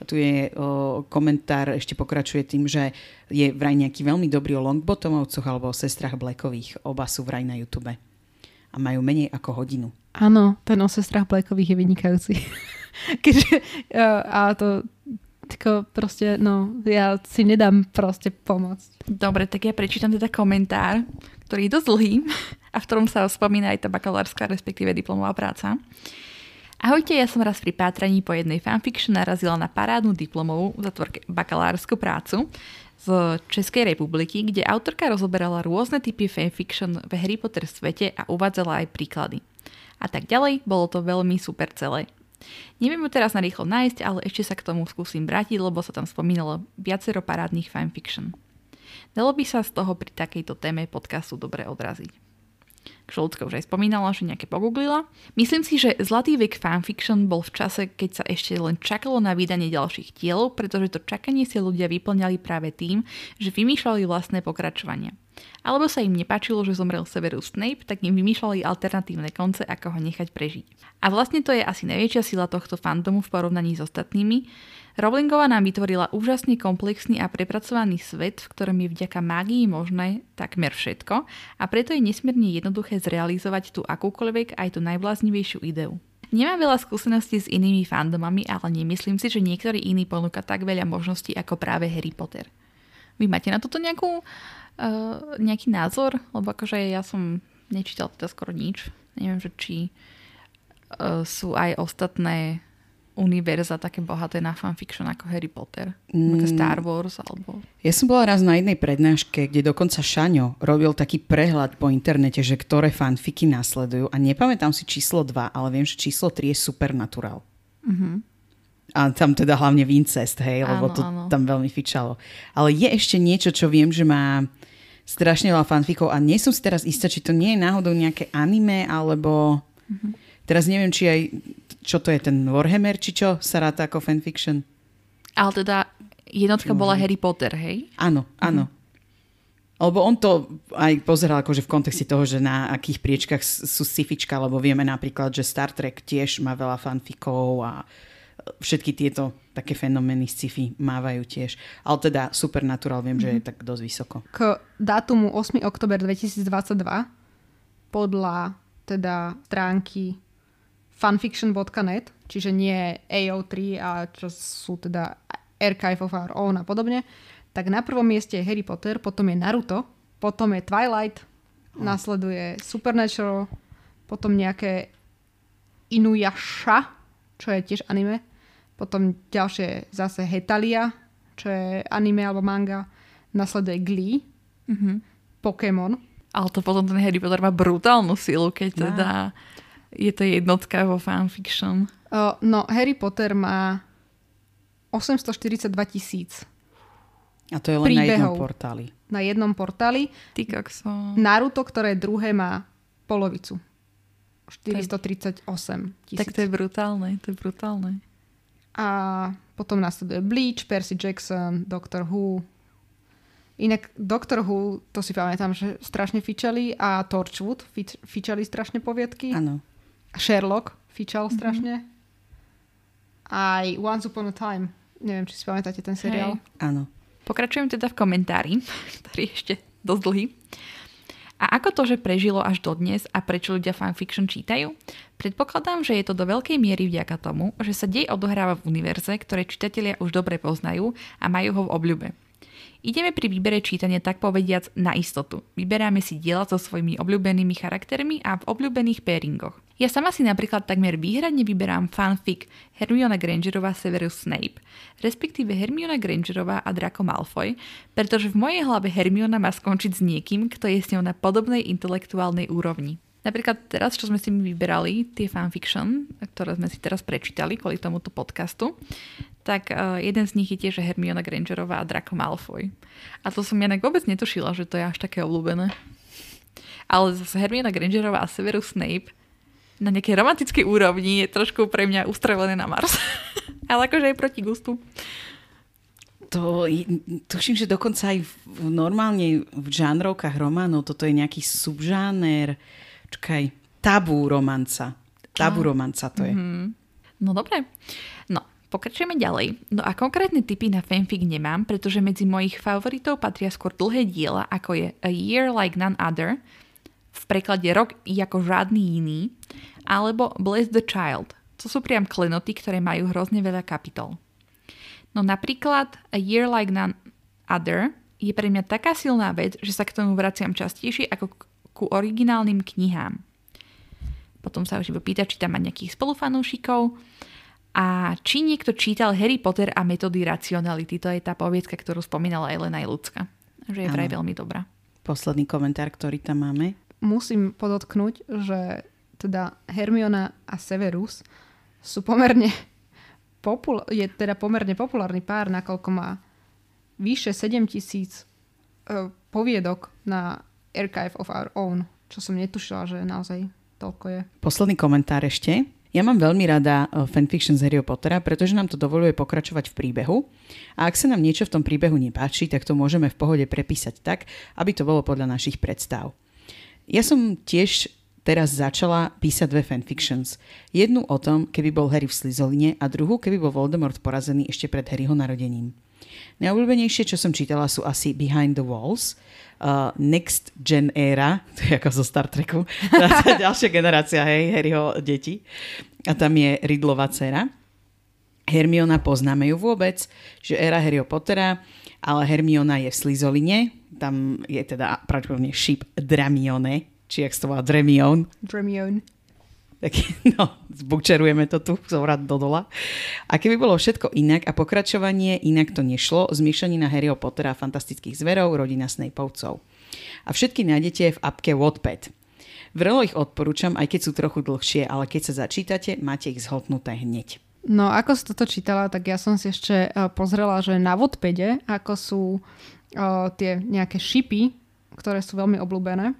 A tu je o, komentár, ešte pokračuje tým, že je vraj nejaký veľmi dobrý o Longbottomovcoch alebo o sestrach Blackových. Oba sú vraj na YouTube. A majú menej ako hodinu. Áno, ten o sestrach Blackových je vynikajúci. Keďže, a to tako proste, no, ja si nedám proste pomôcť. Dobre, tak ja prečítam teda komentár, ktorý je dosť dlhý a v ktorom sa spomína aj tá bakalárska, respektíve diplomová práca. Ahojte, ja som raz pri pátraní po jednej fanfiction narazila na parádnu diplomovú zatvorke bakalársku prácu z Českej republiky, kde autorka rozoberala rôzne typy fanfiction v Harry Potter svete a uvádzala aj príklady. A tak ďalej, bolo to veľmi super celé. Neviem ju teraz narýchlo nájsť, ale ešte sa k tomu skúsim vrátiť, lebo sa tam spomínalo viacero parádnych fanfiction. Dalo by sa z toho pri takejto téme podcastu dobre odraziť. Šolcka už aj spomínala, že nejaké pogooglila. Myslím si, že zlatý vek fanfiction bol v čase, keď sa ešte len čakalo na vydanie ďalších dielov, pretože to čakanie si ľudia vyplňali práve tým, že vymýšľali vlastné pokračovania. Alebo sa im nepáčilo, že zomrel Severus Snape, tak im vymýšľali alternatívne konce, ako ho nechať prežiť. A vlastne to je asi najväčšia sila tohto fandomu v porovnaní s ostatnými, Rowlingová nám vytvorila úžasne komplexný a prepracovaný svet, v ktorom je vďaka mágii možné takmer všetko a preto je nesmierne jednoduché zrealizovať tú akúkoľvek aj tú najbláznivejšiu ideu. Nemám veľa skúseností s inými fandomami, ale nemyslím si, že niektorý iný ponúka tak veľa možností ako práve Harry Potter. Vy máte na toto nejakú, uh, nejaký názor? Lebo akože ja som nečítal teda skoro nič. Neviem, že či uh, sú aj ostatné univerza také bohaté na fanfiction ako Harry Potter, mm. Star Wars alebo... Ja som bola raz na jednej prednáške, kde dokonca Šaňo robil taký prehľad po internete, že ktoré fanfiky nasledujú a nepamätám si číslo 2, ale viem, že číslo 3 je Supernatural. Mm-hmm. A tam teda hlavne Vincest, hej, áno, lebo to áno. tam veľmi fičalo. Ale je ešte niečo, čo viem, že má strašne veľa fanfikov a nie som si teraz istá, či to nie je náhodou nejaké anime, alebo... Mm-hmm. Teraz neviem, či aj čo to je ten Warhammer, či čo sa ráta ako fanfiction? Ale teda jednotka bola Harry Potter, hej? Áno, áno. Mm-hmm. Lebo on to aj pozeral akože v kontexte toho, že na akých priečkach sú sci-fička, lebo vieme napríklad, že Star Trek tiež má veľa fanfikov a všetky tieto také fenomény sci-fi mávajú tiež. Ale teda Supernatural viem, mm-hmm. že je mhm. tak dosť vysoko. K dátumu 8. oktober 2022 podľa teda stránky fanfiction.net, čiže nie AO3 a čo sú teda Archive of Our Own a podobne, tak na prvom mieste je Harry Potter, potom je Naruto, potom je Twilight, oh. nasleduje Supernatural, potom nejaké Inuyasha, čo je tiež anime, potom ďalšie zase Hetalia, čo je anime alebo manga, nasleduje Glee, mm-hmm. Pokémon. Ale to potom ten Harry Potter má brutálnu silu, keď teda je to jednotka vo fanfiction? Uh, no, Harry Potter má 842 tisíc A to je len príbehov. na jednom portáli. Na jednom portáli. Ty kokso. Naruto, ktoré druhé má polovicu. 438 tisíc. Tak to je brutálne, to je brutálne. A potom nasleduje Bleach, Percy Jackson, Doctor Who. Inak Doctor Who, to si pamätám, že strašne fičali a Torchwood fičali strašne poviedky. Áno. Sherlock fičal mm-hmm. strašne. Aj Once Upon a Time Neviem, či si pamätáte ten seriál. Hej. Áno. Pokračujem teda v komentári, ktorý je ešte dosť dlhý. A ako to, že prežilo až dodnes a prečo ľudia fanfiction čítajú? Predpokladám, že je to do veľkej miery vďaka tomu, že sa dej odohráva v univerze, ktoré čitatelia už dobre poznajú a majú ho v obľúbe. Ideme pri výbere čítania tak povediac na istotu. Vyberáme si diela so svojimi obľúbenými charaktermi a v obľúbených pairingoch. Ja sama si napríklad takmer výhradne vyberám fanfic Hermiona Grangerová Severus Snape, respektíve Hermiona Grangerová a Draco Malfoy, pretože v mojej hlave Hermiona má skončiť s niekým, kto je s ňou na podobnej intelektuálnej úrovni. Napríklad teraz, čo sme si vyberali, tie fanfiction, ktoré sme si teraz prečítali kvôli tomuto podcastu, tak uh, jeden z nich je tiež Hermiona Grangerová a Draco Malfoy. A to som inak vôbec netušila, že to je až také obľúbené. Ale zase Hermiona Grangerová a Severus Snape na nejakej romantickej úrovni je trošku pre mňa ustrelené na Mars. Ale akože aj proti gustu. To, tuším, že dokonca aj v, normálne v žánrovkách románov toto je nejaký subžáner, čakaj, tabú romanca. Tabú romanca to je. No dobre. No, pokračujeme ďalej. No a konkrétne typy na fanfic nemám, pretože medzi mojich favoritov patria skôr dlhé diela, ako je A Year Like None Other, v preklade Rok ako žiadny iný, alebo Bless the Child. To sú priam klenoty, ktoré majú hrozne veľa kapitol. No napríklad A Year Like None Other je pre mňa taká silná vec, že sa k tomu vraciam častejšie ako k- ku originálnym knihám. Potom sa už iba pýta, či tam má nejakých spolufanúšikov. A či niekto čítal Harry Potter a metódy racionality, to je tá poviedka, ktorú spomínala Elena Ľudská. Že je vraj Áno. veľmi dobrá. Posledný komentár, ktorý tam máme. Musím podotknúť, že teda Hermiona a Severus sú pomerne popul- je teda pomerne populárny pár, nakoľko má vyše 7 tisíc uh, poviedok na Archive of Our Own, čo som netušila, že naozaj toľko je. Posledný komentár ešte. Ja mám veľmi rada eh, fanfiction z Harryho Pottera, pretože nám to dovoluje pokračovať v príbehu. A ak sa nám niečo v tom príbehu nepáči, tak to môžeme v pohode prepísať tak, aby to bolo podľa našich predstav. Ja som tiež teraz začala písať dve fanfictions. Jednu o tom, keby bol Harry v Slizoline a druhú, keby bol Voldemort porazený ešte pred Harryho narodením. Najobľúbenejšie, čo som čítala, sú asi Behind the Walls, uh, Next Gen Era, to je ako zo Star Treku, tá ďalšia generácia, hej, Harryho detí. A tam je Riddlová dcera. Hermiona poznáme ju vôbec, že éra Harryho Pottera, ale Hermiona je v Slizoline, tam je teda pravdepodobne šíp Dramione, či jak to volá Dremion, Dremione. tak no, zbučerujeme to tu, zovrať do dola. A keby bolo všetko inak a pokračovanie inak to nešlo, zmiešanina Harryho Pottera fantastických zverov, rodina Snapeovcov. A všetky nájdete v apke Wattpad. Vrelo ich odporúčam, aj keď sú trochu dlhšie, ale keď sa začítate, máte ich zhltnuté hneď. No, ako si toto čítala, tak ja som si ešte uh, pozrela, že na Wattpade, ako sú uh, tie nejaké šipy, ktoré sú veľmi obľúbené.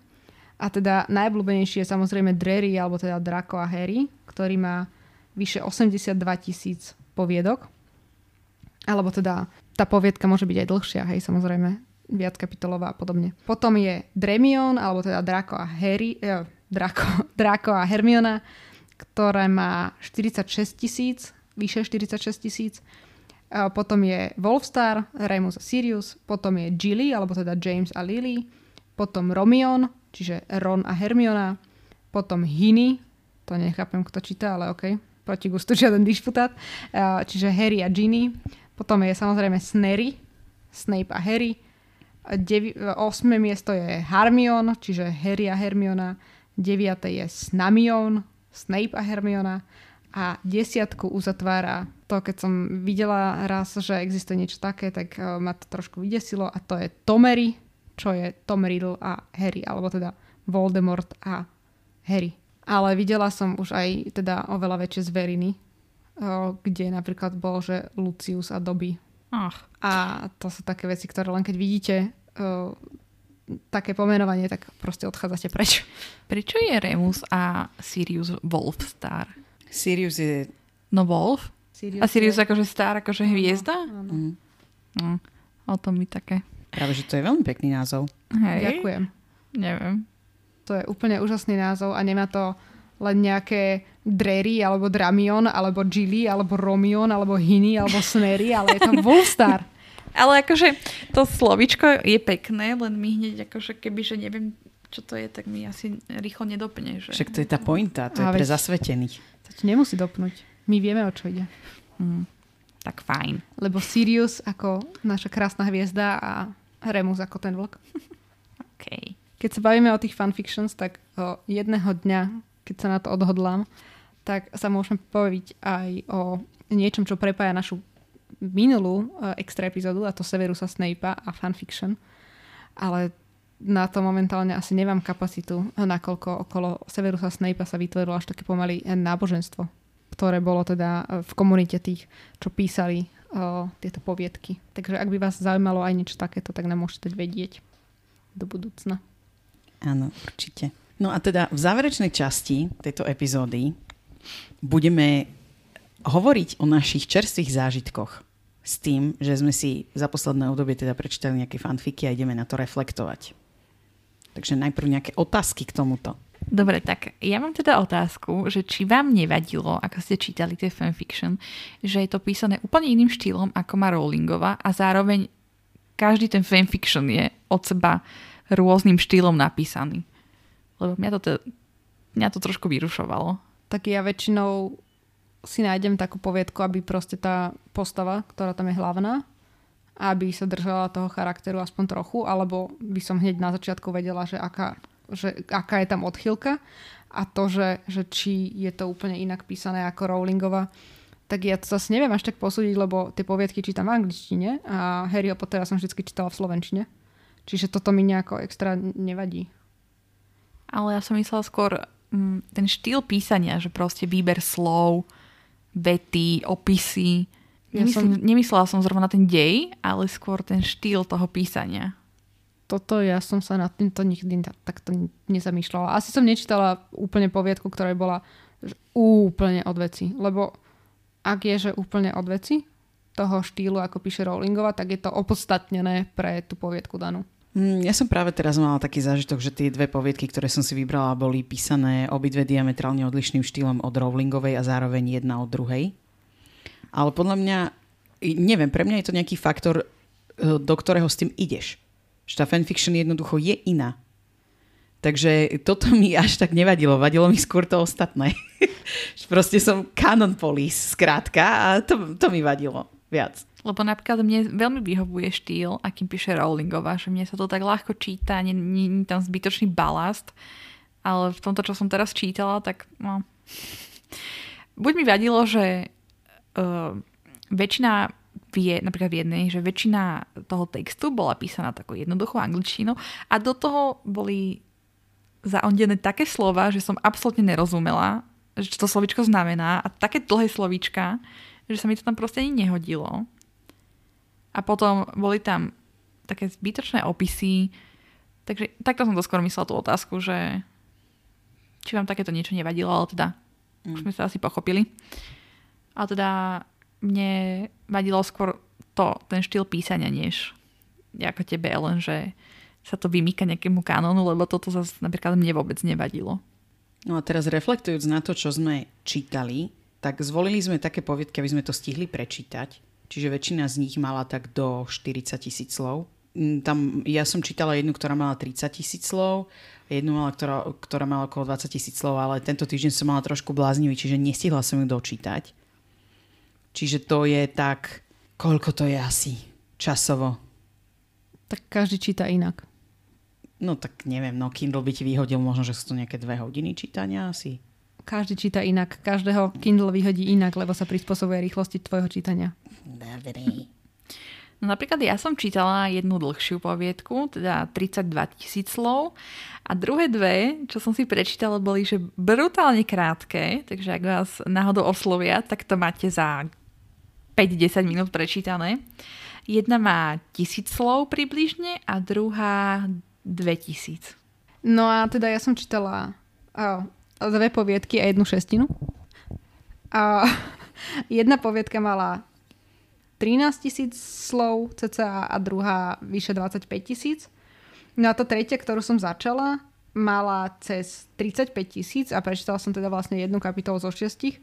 A teda najobľúbenejší je samozrejme Drary, alebo teda Draco a Harry, ktorý má vyše 82 tisíc poviedok. Alebo teda tá poviedka môže byť aj dlhšia, hej, samozrejme, viac kapitolová a podobne. Potom je Dremion, alebo teda Draco a Harry, eh, Draco, Draco a Hermiona, ktoré má 46 tisíc, vyše 46 tisíc. A Potom je Wolfstar, Remus a Sirius, potom je Gilly, alebo teda James a Lily, potom Romion, čiže Ron a Hermiona, potom Hiny, to nechápem, kto číta, ale OK, proti gustu žiaden disputát, čiže Harry a Ginny, potom je samozrejme Snery, Snape a Harry, A devi- osme miesto je Harmion, čiže Harry a Hermiona, deviate je Snamion, Snape a Hermiona. A desiatku uzatvára to, keď som videla raz, že existuje niečo také, tak eh, ma to trošku vydesilo a to je Tomery, čo je Tom Riddle a Harry, alebo teda Voldemort a Harry. Ale videla som už aj teda oveľa väčšie zveriny, kde napríklad bol, že Lucius a Dobby. Ach, A to sú také veci, ktoré len keď vidíte také pomenovanie, tak proste odchádzate preč. prečo je Remus a Sirius Wolfstar? Sirius je... No Wolf? Sirius A Sirius je- akože star, akože hviezda? Áno. Mm, No, o tom mi také. Práve, že to je veľmi pekný názov. Hej. Ďakujem. Neviem. To je úplne úžasný názov a nemá to len nejaké Drery, alebo Dramion, alebo Gilly, alebo Romion, alebo Hiny, alebo Snery, ale je to Wolfstar. Ale akože to slovičko je pekné, len mi hneď akože keby, že neviem, čo to je, tak mi asi rýchlo nedoplne. Že... Však to je tá pointa, to je A pre veď- zasvetených. To ti nemusí dopnúť. My vieme, o čo ide. Hm, tak fajn. Lebo Sirius ako naša krásna hviezda a Remus ako ten vlk. OK. Keď sa bavíme o tých fanfictions, tak o jedného dňa, keď sa na to odhodlám, tak sa môžeme povedať aj o niečom, čo prepája našu minulú eh, extra epizódu, a to Severusa Snape'a a fanfiction. Ale na to momentálne asi nemám kapacitu, nakoľko okolo Severusa Snape'a sa vytvorilo až také pomaly náboženstvo, ktoré bolo teda eh, v komunite tých, čo písali o, tieto poviedky. Takže ak by vás zaujímalo aj niečo takéto, tak nám môžete vedieť do budúcna. Áno, určite. No a teda v záverečnej časti tejto epizódy budeme hovoriť o našich čerstvých zážitkoch s tým, že sme si za posledné obdobie teda prečítali nejaké fanfiky a ideme na to reflektovať. Takže najprv nejaké otázky k tomuto. Dobre, tak ja mám teda otázku, že či vám nevadilo, ako ste čítali tie fanfiction, že je to písané úplne iným štýlom, ako má Rowlingová a zároveň každý ten fanfiction je od seba rôznym štýlom napísaný. Lebo mňa to, te- mňa to trošku vyrušovalo. tak ja väčšinou si nájdem takú poviedku, aby proste tá postava, ktorá tam je hlavná, aby sa držala toho charakteru aspoň trochu, alebo by som hneď na začiatku vedela, že aká, že aká je tam odchylka a to, že, že či je to úplne inak písané ako Rowlingova, tak ja to zase neviem až tak posúdiť, lebo tie poviedky čítam v angličtine a Harryho Pottera som vždy čítala v slovenčine. Čiže toto mi nejako extra nevadí. Ale ja som myslela skôr mm, ten štýl písania, že proste výber slov, vety, opisy. Ja Nemyslím, Nemyslela som zrovna na ten dej, ale skôr ten štýl toho písania. Toto ja som sa nad týmto nikdy ta- takto nezamýšľala. Asi som nečítala úplne poviedku, ktorá bola úplne od veci. Lebo ak je, že úplne od veci toho štýlu, ako píše Rowlingova, tak je to opodstatnené pre tú poviedku danú. Mm, Ja som práve teraz mala taký zážitok, že tie dve poviedky, ktoré som si vybrala, boli písané obidve diametrálne odlišným štýlom od Rowlingovej a zároveň jedna od druhej. Ale podľa mňa, neviem, pre mňa je to nejaký faktor, e, do ktorého s tým ideš. Že tá fanfiction jednoducho je iná. Takže toto mi až tak nevadilo, vadilo mi skôr to ostatné. Proste som canon police, skrátka, a to, to mi vadilo viac. Lebo napríklad mne veľmi vyhovuje štýl, akým píše Rowlingová, že mne sa to tak ľahko číta, nie je tam zbytočný balast, ale v tomto, čo som teraz čítala, tak no... Buď mi vadilo, že uh, väčšina vie, napríklad v jednej, že väčšina toho textu bola písaná takou jednoduchou angličtinou a do toho boli zaondené také slova, že som absolútne nerozumela, že čo to slovičko znamená a také dlhé slovíčka, že sa mi to tam proste ani nehodilo. A potom boli tam také zbytočné opisy. Takže takto som to skôr myslela tú otázku, že či vám takéto niečo nevadilo, ale teda mm. už sme sa asi pochopili. Ale teda mne vadilo skôr to, ten štýl písania, než ako tebe, Ellen, že sa to vymýka nejakému kanónu, lebo toto zase napríklad mne vôbec nevadilo. No a teraz reflektujúc na to, čo sme čítali, tak zvolili sme také poviedky, aby sme to stihli prečítať. Čiže väčšina z nich mala tak do 40 tisíc slov. Mm, Tam, ja som čítala jednu, ktorá mala 30 tisíc slov, jednu, mala, ktorá, ktorá mala okolo 20 tisíc slov, ale tento týždeň som mala trošku bláznivý, čiže nestihla som ju dočítať. Čiže to je tak, koľko to je asi časovo? Tak každý číta inak. No tak neviem, no Kindle by ti vyhodil možno, že sú to nejaké dve hodiny čítania asi. Každý číta inak. Každého Kindle vyhodí inak, lebo sa prispôsobuje rýchlosti tvojho čítania. Dobre. No napríklad ja som čítala jednu dlhšiu poviedku, teda 32 tisíc slov a druhé dve, čo som si prečítala, boli že brutálne krátke, takže ak vás náhodou oslovia, tak to máte za 5-10 minút prečítané. Jedna má tisíc slov približne a druhá 2000. No a teda ja som čítala a, dve poviedky a jednu šestinu. A jedna poviedka mala 13 tisíc slov cca a druhá vyše 25 tisíc. No a tá tretia, ktorú som začala, mala cez 35 tisíc a prečítala som teda vlastne jednu kapitolu zo šiestich,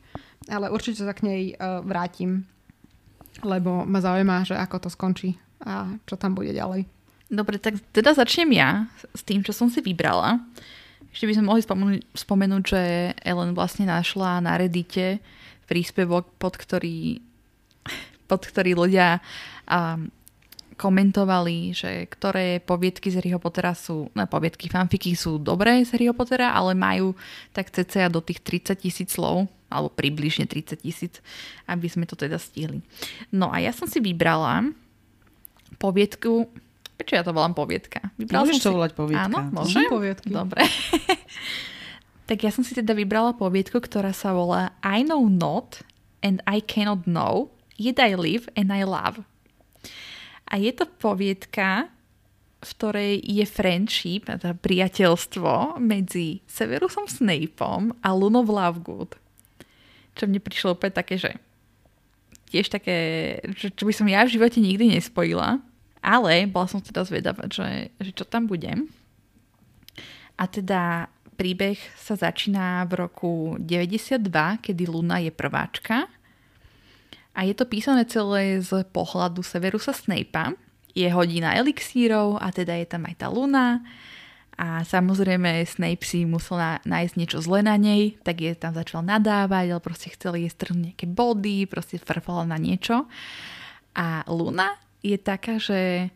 ale určite sa k nej uh, vrátim, lebo ma zaujíma, že ako to skončí a čo tam bude ďalej. Dobre, tak teda začnem ja s tým, čo som si vybrala. Ešte by sme mohli spomenúť, spomenúť že Ellen vlastne našla na Reddite príspevok, pod ktorý, pod ktorý ľudia um, komentovali, že ktoré poviedky z Harryho Pottera sú, no poviedky, fanfiky sú dobré z Harryho Pottera, ale majú tak cca do tých 30 tisíc slov, alebo približne 30 tisíc, aby sme to teda stihli. No a ja som si vybrala poviedku, prečo ja to volám poviedka? Vybrala Môžeš som to si... volať poviedka. Áno, môžem? Poviedky. Dobre. tak ja som si teda vybrala poviedku, ktorá sa volá I know not and I cannot know, yet I live and I love. A je to poviedka, v ktorej je friendship, teda priateľstvo medzi Severusom Snapeom a Lunou Lovegood. Čo mne prišlo úplne také, že tiež také, že, čo by som ja v živote nikdy nespojila. Ale bola som teda zvedavá, že, že čo tam budem. A teda príbeh sa začína v roku 92, kedy Luna je prváčka. A je to písané celé z pohľadu Severusa Snape'a. Je hodina elixírov a teda je tam aj tá Luna. A samozrejme Snape si musel na, nájsť niečo zlé na nej, tak je tam začal nadávať, ale proste chcel jej strhnúť nejaké body, proste frfala na niečo. A Luna je taká, že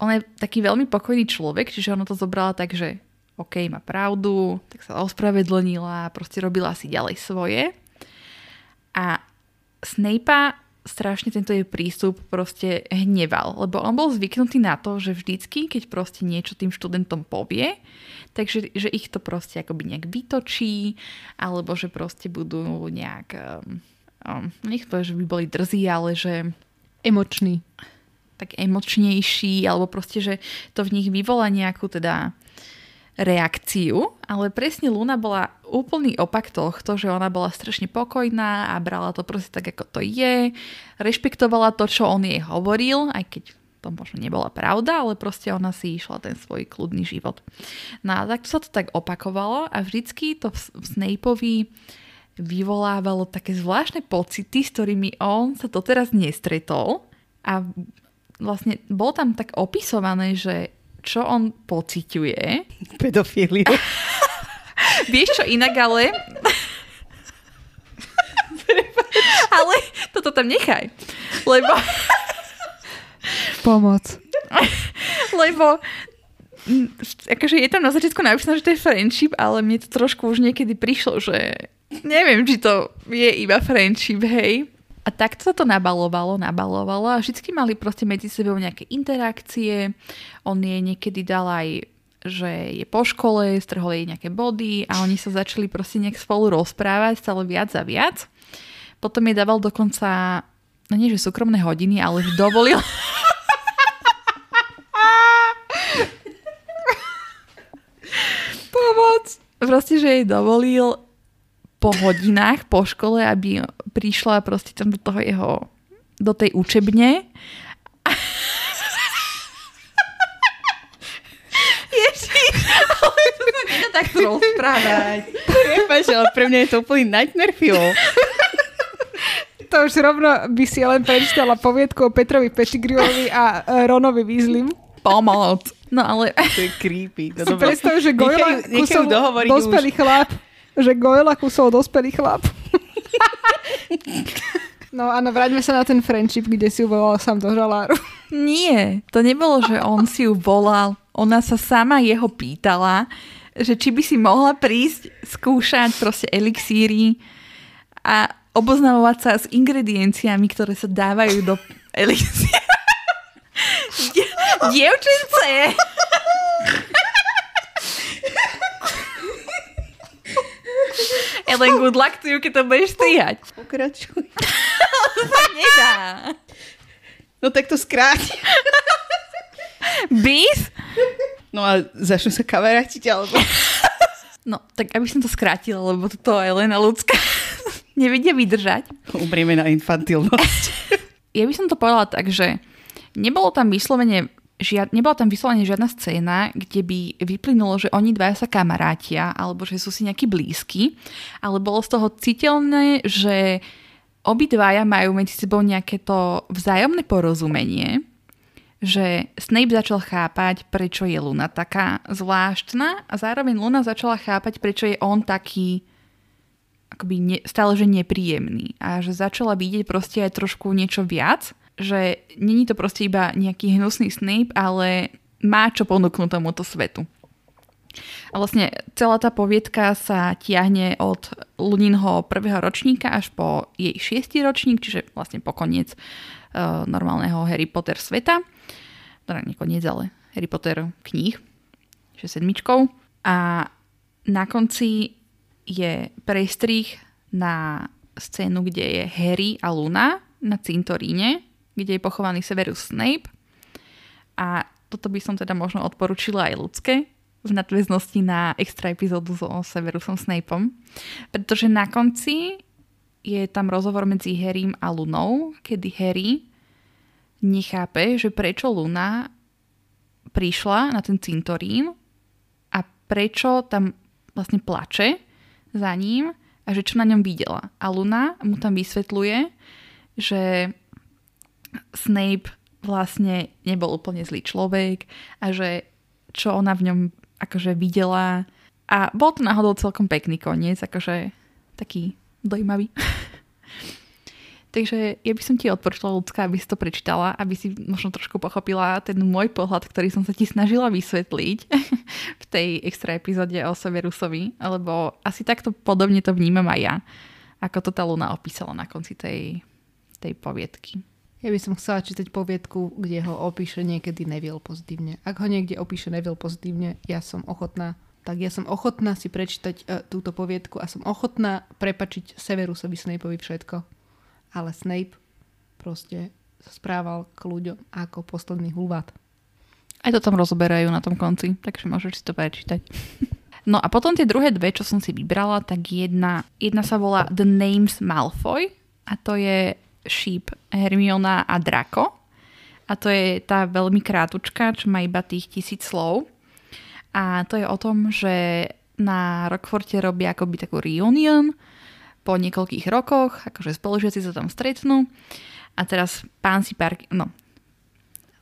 ona je taký veľmi pokojný človek, čiže ona to zobrala tak, že OK, má pravdu, tak sa ospravedlnila, proste robila si ďalej svoje. A Snape'a strašne tento jej prístup proste hneval, lebo on bol zvyknutý na to, že vždycky, keď proste niečo tým študentom povie, takže že ich to proste akoby nejak vytočí, alebo že proste budú nejak, um, um, nech to, že by boli drzí, ale že Emočný. tak emočnejší, alebo proste, že to v nich vyvolá nejakú teda reakciu, ale presne Luna bola úplný opak tohto, že ona bola strašne pokojná a brala to proste tak, ako to je, rešpektovala to, čo on jej hovoril, aj keď to možno nebola pravda, ale proste ona si išla ten svoj kľudný život. No a takto sa to tak opakovalo a vždycky to v Snapeovi vyvolávalo také zvláštne pocity, s ktorými on sa doteraz nestretol a vlastne bolo tam tak opisované, že čo on pociťuje. Pedofíliu. Vieš čo inak, ale... ale toto tam nechaj. Lebo, Pomoc. lebo akože je tam na začiatku napísané, že to je friendship, ale mne to trošku už niekedy prišlo, že neviem, či to je iba friendship, hej. A takto sa to nabalovalo, nabalovalo a vždycky mali proste medzi sebou nejaké interakcie. On jej niekedy dal aj že je po škole, strhol jej nejaké body a oni sa začali proste nejak spolu rozprávať stále viac a viac. Potom jej dával dokonca, no nie že súkromné hodiny, ale že dovolil... Pomoc! Proste, že jej dovolil po hodinách, po škole, aby prišla proste tam do toho jeho, do tej učebne. Ježiš, ale to sa nedá takto rozprávať. Prepač, ale pre mňa je to úplný nightmare film. To už rovno by si len prečítala poviedku o Petrovi Pettigrewovi a e, Ronovi Weasleym. Pomoc. No ale To je creepy. Si predstav, že nechajú kusol dohovoriť dospelý chlap. Že Goyla kusol dospelý chlap. no áno, vráťme sa na ten friendship, kde si ju volal sám do žaláru. nie, to nebolo, že on si ju volal. Ona sa sama jeho pýtala, že či by si mohla prísť skúšať proste elixíry a oboznamovať sa s ingredienciami, ktoré sa dávajú do elixíra. Die- Dievčence! Ellen, good luck to you, keď to budeš strihať. Pokračuj. To sa nedá. No tak to skráť. Bis? No a začnú sa kamarátiť, alebo... No, tak aby som to skrátila, lebo toto je len ľudská. Nevedia vydržať. Umrieme na infantilnosť. Ja by som to povedala tak, že nebolo tam vyslovene žiad, nebola tam vyslovene žiadna scéna, kde by vyplynulo, že oni dvaja sa kamarátia, alebo že sú si nejakí blízky, ale bolo z toho citeľné, že obidvaja majú medzi sebou nejaké to vzájomné porozumenie, že Snape začal chápať, prečo je Luna taká zvláštna a zároveň Luna začala chápať, prečo je on taký akoby ne, stále že nepríjemný a že začala vidieť proste aj trošku niečo viac že není to proste iba nejaký hnusný Snape, ale má čo ponúknuť tomuto svetu. A vlastne celá tá poviedka sa tiahne od Luninho prvého ročníka až po jej šiestý ročník, čiže vlastne po koniec uh, normálneho Harry Potter sveta. Teda nie koniec, ale Harry Potter kníh, čiže sedmičkou. A na konci je prestrih na scénu, kde je Harry a Luna na cintoríne kde je pochovaný Severus Snape. A toto by som teda možno odporúčila aj ľudské v nadväznosti na extra epizódu so Severusom Snapeom. Pretože na konci je tam rozhovor medzi Harrym a Lunou, kedy Harry nechápe, že prečo Luna prišla na ten cintorín a prečo tam vlastne plače za ním a že čo na ňom videla. A Luna mu tam vysvetľuje, že Snape vlastne nebol úplne zlý človek a že čo ona v ňom akože videla a bol to náhodou celkom pekný koniec, akože taký dojímavý. Takže ja by som ti odporčila, ľudská, aby si to prečítala, aby si možno trošku pochopila ten môj pohľad, ktorý som sa ti snažila vysvetliť v tej extra epizóde o Severusovi, lebo asi takto podobne to vnímam aj ja, ako to tá Luna opísala na konci tej, tej poviedky. Ja by som chcela čítať poviedku, kde ho opíše niekedy Neville pozitívne. Ak ho niekde opíše Neville pozitívne, ja som ochotná tak ja som ochotná si prečítať uh, túto poviedku a som ochotná prepačiť Severusovi Snapeovi všetko. Ale Snape proste sa správal k ľuďom ako posledný hulvát. Aj to tam rozoberajú na tom konci, takže môžeš si to prečítať. No a potom tie druhé dve, čo som si vybrala, tak jedna, jedna sa volá The Names Malfoy a to je šíp Hermiona a Draco. A to je tá veľmi krátučka, čo má iba tých tisíc slov. A to je o tom, že na Rockforte robia akoby takú reunion po niekoľkých rokoch, akože spolužiaci sa tam stretnú. A teraz pán si park, no,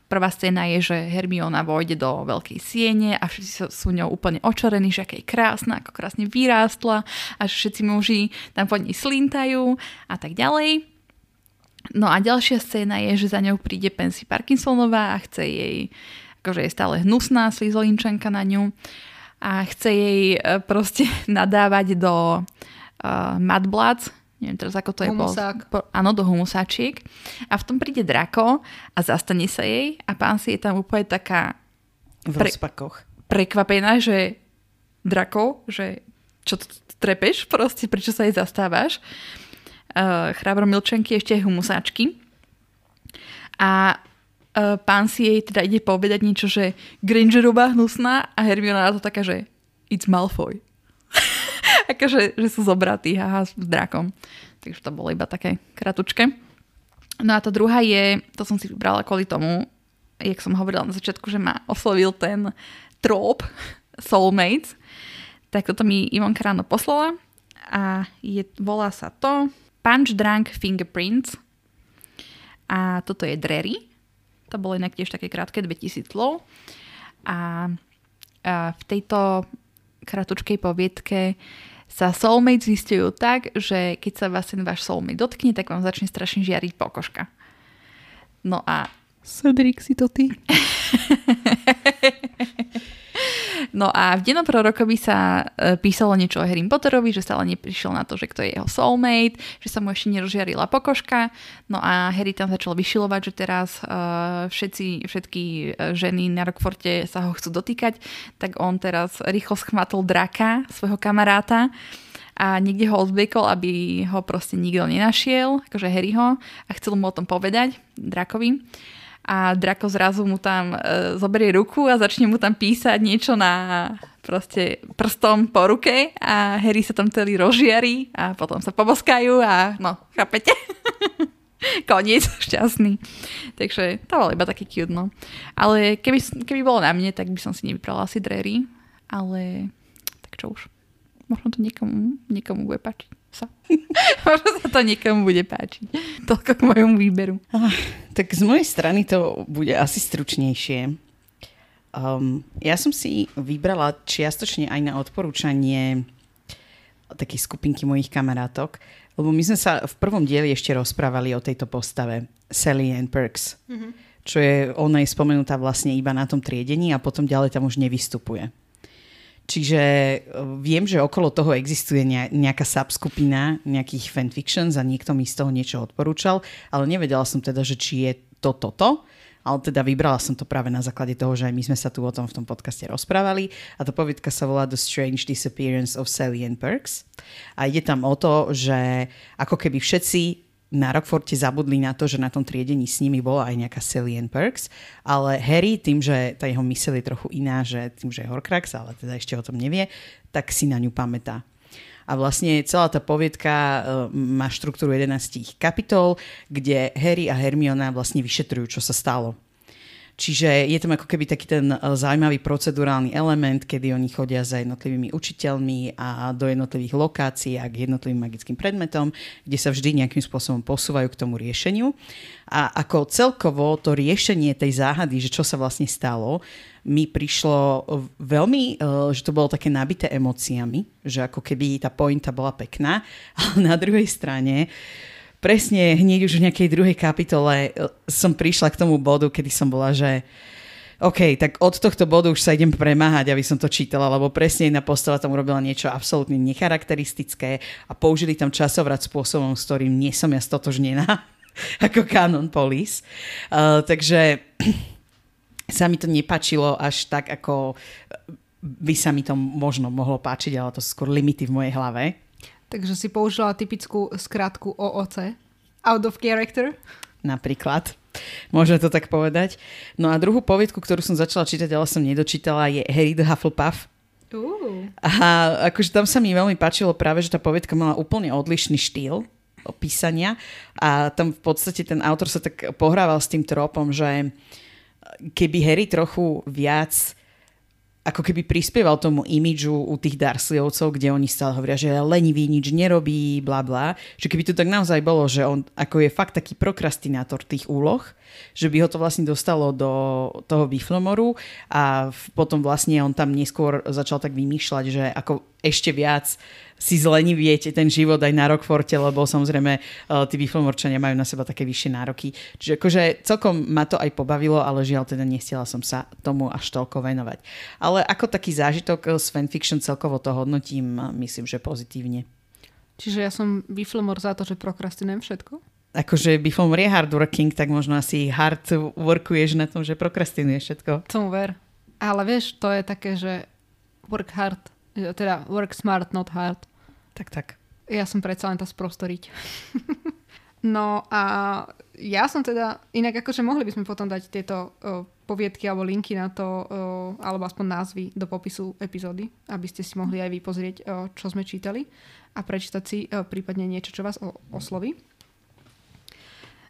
Prvá scéna je, že Hermiona vojde do veľkej siene a všetci sú ňou úplne očarení, že aké je krásna, ako krásne vyrástla a že všetci muži tam po nej slintajú a tak ďalej. No a ďalšia scéna je, že za ňou príde Pansy Parkinsonová a chce jej, akože je stále hnusná slizolinčanka na ňu a chce jej e, proste nadávať do uh, Madblads, neviem teraz ako to je. Humusák. Po, áno, do humusáčiek. A v tom príde Drako a zastane sa jej a pán si je tam úplne taká v pre, rozpakoch. prekvapená, že Drako, že čo trepeš proste, prečo sa jej zastávaš chrabromilčenky, ešte aj humusáčky. A uh, pán si jej teda ide povedať niečo, že Grangerová hnusná a Hermiona na to taká, že it's Malfoy. akože, že sú zobratí haha, s drakom. Takže to bolo iba také kratučké. No a tá druhá je, to som si vybrala kvôli tomu, jak som hovorila na začiatku, že ma oslovil ten trop Soulmates, tak toto mi Ivonka ráno poslala a je, volá sa to Punch Drunk Fingerprints. A toto je Drery. To bolo inak tiež také krátke, 2000 slov. A, a v tejto kratučkej poviedke sa soulmates zistujú tak, že keď sa vás ten váš soulmate dotkne, tak vám začne strašne žiariť pokožka. No a... Cedric si to ty. No a v dennom prorokovi sa e, písalo niečo o Harry Potterovi, že stále neprišiel na to, že kto je jeho soulmate, že sa mu ešte nerozžiarila pokožka. No a Harry tam začal vyšilovať, že teraz uh, všetci, všetky e, ženy na Rockforte sa ho chcú dotýkať, tak on teraz rýchlo schmatol draka, svojho kamaráta a niekde ho odvekol, aby ho proste nikto nenašiel, akože Harryho a chcel mu o tom povedať, drakovi a Drako zrazu mu tam e, zoberie ruku a začne mu tam písať niečo na proste prstom po ruke a Harry sa tam celý rozžiari a potom sa poboskajú a no, chápete? koniec šťastný. Takže to bolo iba taký cute, no. Ale keby, keby bolo na mne, tak by som si nevybrala asi drery, ale tak čo už. Možno to niekomu, niekomu bude páčiť sa. Možno sa to niekomu bude páčiť. Toľko k mojom výberu. Ah, tak z mojej strany to bude asi stručnejšie. Um, ja som si vybrala čiastočne aj na odporúčanie takej skupinky mojich kamarátok, lebo my sme sa v prvom dieli ešte rozprávali o tejto postave Sally Ann Perks, mm-hmm. čo je, ona je spomenutá vlastne iba na tom triedení a potom ďalej tam už nevystupuje. Čiže e, viem, že okolo toho existuje nejaká subskupina nejakých fanfictions a niekto mi z toho niečo odporúčal, ale nevedela som teda, že či je to toto. Ale teda vybrala som to práve na základe toho, že aj my sme sa tu o tom v tom podcaste rozprávali. A tá poviedka sa volá The Strange Disappearance of Sally and Perks. A ide tam o to, že ako keby všetci na Rockforte zabudli na to, že na tom triedení s nimi bola aj nejaká Sally and Perks, ale Harry tým, že tá jeho myseľ je trochu iná, že tým, že je Horcrux, ale teda ešte o tom nevie, tak si na ňu pamätá. A vlastne celá tá poviedka uh, má štruktúru 11 kapitol, kde Harry a Hermiona vlastne vyšetrujú, čo sa stalo Čiže je tam ako keby taký ten eh, zaujímavý procedurálny element, kedy oni chodia za jednotlivými učiteľmi a do jednotlivých lokácií a k jednotlivým magickým predmetom, kde sa vždy nejakým spôsobom posúvajú k tomu riešeniu. A ako celkovo to riešenie tej záhady, že čo sa vlastne stalo, mi prišlo veľmi, eh, že to bolo také nabité emóciami, že ako keby tá pointa bola pekná, ale na druhej strane presne hneď už v nejakej druhej kapitole e, som prišla k tomu bodu, kedy som bola, že OK, tak od tohto bodu už sa idem premáhať, aby som to čítala, lebo presne jedna postava tam urobila niečo absolútne necharakteristické a použili tam časovrat spôsobom, s ktorým nie som ja stotožnená, ako Canon Police. Uh, takže sa mi to nepačilo až tak, ako by sa mi to možno mohlo páčiť, ale to sú skôr limity v mojej hlave. Takže si použila typickú skratku OOC. Out of character. Napríklad. Môžeme to tak povedať. No a druhú poviedku, ktorú som začala čítať, ale som nedočítala, je Harry the Hufflepuff. Uh. A akože tam sa mi veľmi páčilo práve, že tá poviedka mala úplne odlišný štýl písania a tam v podstate ten autor sa tak pohrával s tým tropom, že keby Harry trochu viac ako keby prispieval tomu imidžu u tých Darsleyovcov, kde oni stále hovoria, že lenivý nič nerobí, bla bla. Že keby to tak naozaj bolo, že on ako je fakt taký prokrastinátor tých úloh, že by ho to vlastne dostalo do toho Biflomoru a potom vlastne on tam neskôr začal tak vymýšľať, že ako ešte viac si zleniviete ten život aj na Rockforte, lebo samozrejme uh, tí výfilmorčania majú na seba také vyššie nároky. Čiže akože celkom ma to aj pobavilo, ale žiaľ teda nestiela som sa tomu až toľko venovať. Ale ako taký zážitok z fanfiction celkovo to hodnotím, myslím, že pozitívne. Čiže ja som výfilmor za to, že prokrastinujem všetko? akože Bifilmor je hardworking, tak možno asi hard workuješ na tom, že prokrastinuješ všetko. Tomu ver. Ale vieš, to je také, že work hard teda work smart, not hard. Tak, tak. Ja som predsa len to sprostoriť. no a ja som teda, inak akože mohli by sme potom dať tieto uh, poviedky alebo linky na to, uh, alebo aspoň názvy do popisu epizódy, aby ste si mohli aj vy pozrieť, uh, čo sme čítali a prečítať si uh, prípadne niečo, čo vás o- osloví.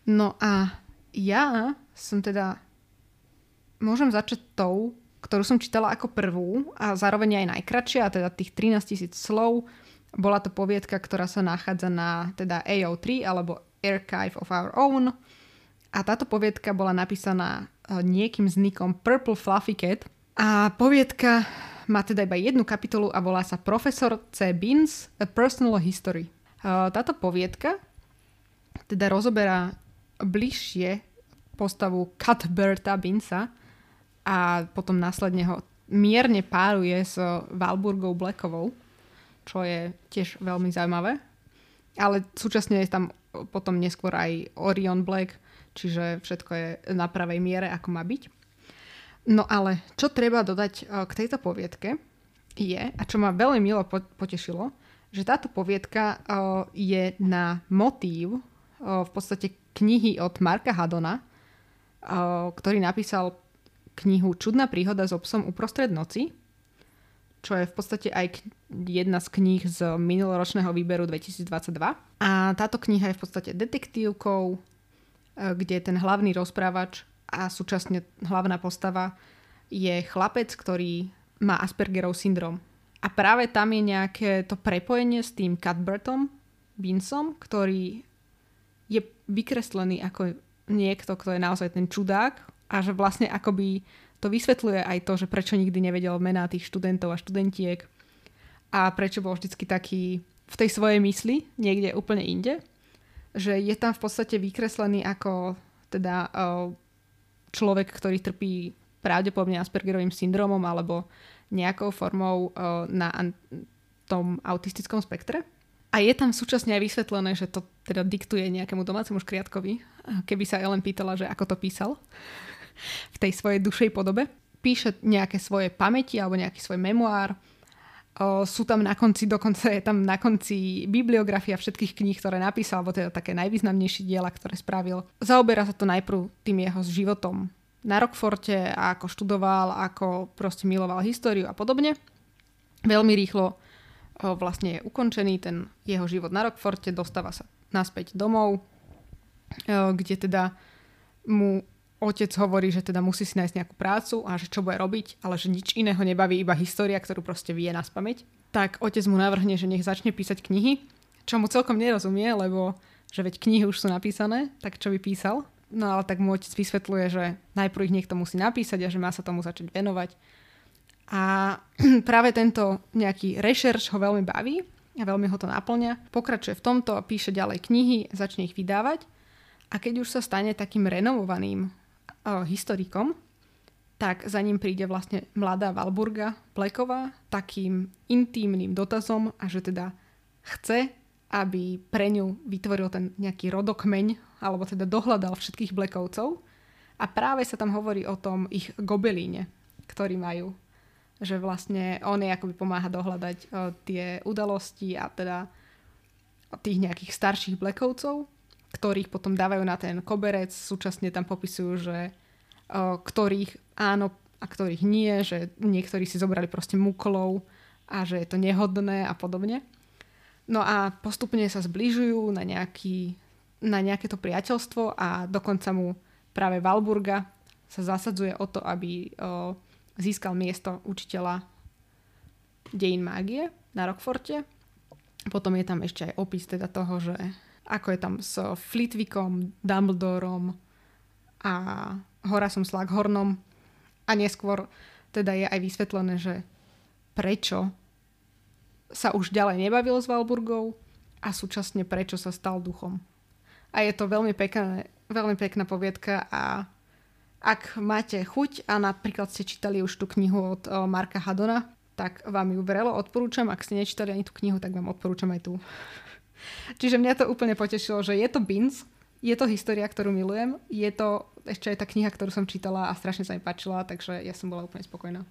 No a ja som teda, môžem začať tou, ktorú som čítala ako prvú a zároveň aj najkračšia, teda tých 13 tisíc slov. Bola to poviedka, ktorá sa nachádza na teda AO3 alebo Archive of Our Own. A táto poviedka bola napísaná e, niekým s nikom Purple Fluffy Cat. A poviedka má teda iba jednu kapitolu a volá sa Profesor C. Beans A Personal History. E, táto poviedka teda rozoberá bližšie postavu Cuthberta Binsa, a potom následne ho mierne páruje s Valburgou Blackovou, čo je tiež veľmi zaujímavé. Ale súčasne je tam potom neskôr aj Orion Black, čiže všetko je na pravej miere, ako má byť. No ale čo treba dodať e, k tejto poviedke je, a čo ma veľmi milo potešilo, že táto poviedka e, je na motív e, v podstate knihy od Marka Hadona, ktorý napísal knihu Čudná príhoda s obsom uprostred noci, čo je v podstate aj jedna z kníh z minuloročného výberu 2022. A táto kniha je v podstate detektívkou kde ten hlavný rozprávač a súčasne hlavná postava je chlapec, ktorý má Aspergerov syndrom. A práve tam je nejaké to prepojenie s tým Cuthbertom, Vinceom, ktorý je vykreslený ako niekto, kto je naozaj ten čudák a že vlastne akoby to vysvetľuje aj to, že prečo nikdy nevedel mená tých študentov a študentiek a prečo bol vždycky taký v tej svojej mysli, niekde úplne inde. Že je tam v podstate vykreslený ako teda človek, ktorý trpí pravdepodobne Aspergerovým syndromom alebo nejakou formou na tom autistickom spektre. A je tam súčasne aj vysvetlené, že to teda diktuje nejakému domácemu škriatkovi, keby sa Ellen pýtala, že ako to písal v tej svojej dušej podobe. Píše nejaké svoje pamäti alebo nejaký svoj memoár. Sú tam na konci, dokonca je tam na konci bibliografia všetkých kníh, ktoré napísal, alebo teda také najvýznamnejšie diela, ktoré spravil. Zaoberá sa to najprv tým jeho životom na Rockforte ako študoval, ako proste miloval históriu a podobne. Veľmi rýchlo vlastne je ukončený ten jeho život na Rockforte, dostáva sa naspäť domov, kde teda mu otec hovorí, že teda musí si nájsť nejakú prácu a že čo bude robiť, ale že nič iného nebaví, iba história, ktorú proste vie na spameť. Tak otec mu navrhne, že nech začne písať knihy, čo mu celkom nerozumie, lebo že veď knihy už sú napísané, tak čo by písal? No ale tak mu otec vysvetľuje, že najprv ich niekto musí napísať a že má sa tomu začať venovať. A práve tento nejaký rešerš ho veľmi baví a veľmi ho to naplňa. Pokračuje v tomto, píše ďalej knihy, začne ich vydávať a keď už sa stane takým renovovaným historikom, tak za ním príde vlastne mladá Valburga Pleková takým intímnym dotazom a že teda chce, aby pre ňu vytvoril ten nejaký rodokmeň, alebo teda dohľadal všetkých Blekovcov. A práve sa tam hovorí o tom ich gobelíne, ktorý majú. Že vlastne on je akoby pomáha dohľadať o, tie udalosti a teda tých nejakých starších Blekovcov, ktorých potom dávajú na ten koberec. Súčasne tam popisujú, že ktorých áno a ktorých nie, že niektorí si zobrali proste mukolov a že je to nehodné a podobne. No a postupne sa zbližujú na, nejaký, na nejaké to priateľstvo a dokonca mu práve Valburga sa zasadzuje o to, aby o, získal miesto učiteľa dejín mágie na Rockforte. Potom je tam ešte aj opis teda toho, že ako je tam s Flitwickom, Dumbledorom a Horasom Slaghornom a neskôr teda je aj vysvetlené, že prečo sa už ďalej nebavil s Valburgou a súčasne prečo sa stal duchom. A je to veľmi, pekné, veľmi pekná poviedka a ak máte chuť a napríklad ste čítali už tú knihu od Marka Hadona, tak vám ju vrelo odporúčam. Ak ste nečítali ani tú knihu, tak vám odporúčam aj tú. Čiže mňa to úplne potešilo, že je to Beans, je to história, ktorú milujem, je to ešte aj tá kniha, ktorú som čítala a strašne sa mi páčila, takže ja som bola úplne spokojná.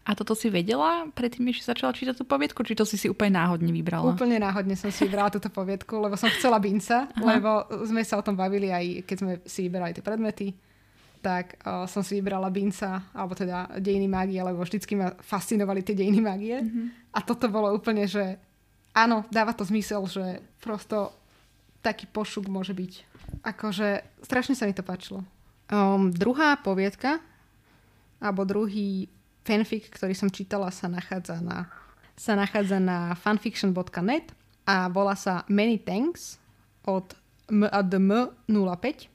A toto si vedela predtým, než začala čítať tú poviedku, či to si si úplne náhodne vybrala? Úplne náhodne som si vybrala túto poviedku, lebo som chcela Binca, lebo sme sa o tom bavili aj keď sme si vyberali tie predmety tak uh, som si vybrala Binca, alebo teda dejiny mágie, lebo vždycky ma fascinovali tie dejiny mágie. Mm-hmm. A toto bolo úplne, že áno, dáva to zmysel, že prosto taký pošuk môže byť. Akože strašne sa mi to páčilo. Um, druhá poviedka, alebo druhý fanfic, ktorý som čítala, sa nachádza na, sa nachádza na fanfiction.net a volá sa Many Thanks od M 05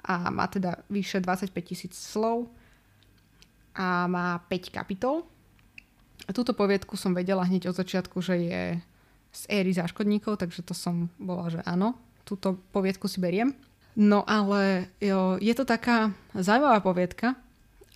a má teda vyše 25 tisíc slov a má 5 kapitol. A túto poviedku som vedela hneď od začiatku, že je z éry záškodníkov, takže to som bola, že áno, túto poviedku si beriem. No ale jo, je to taká zaujímavá poviedka.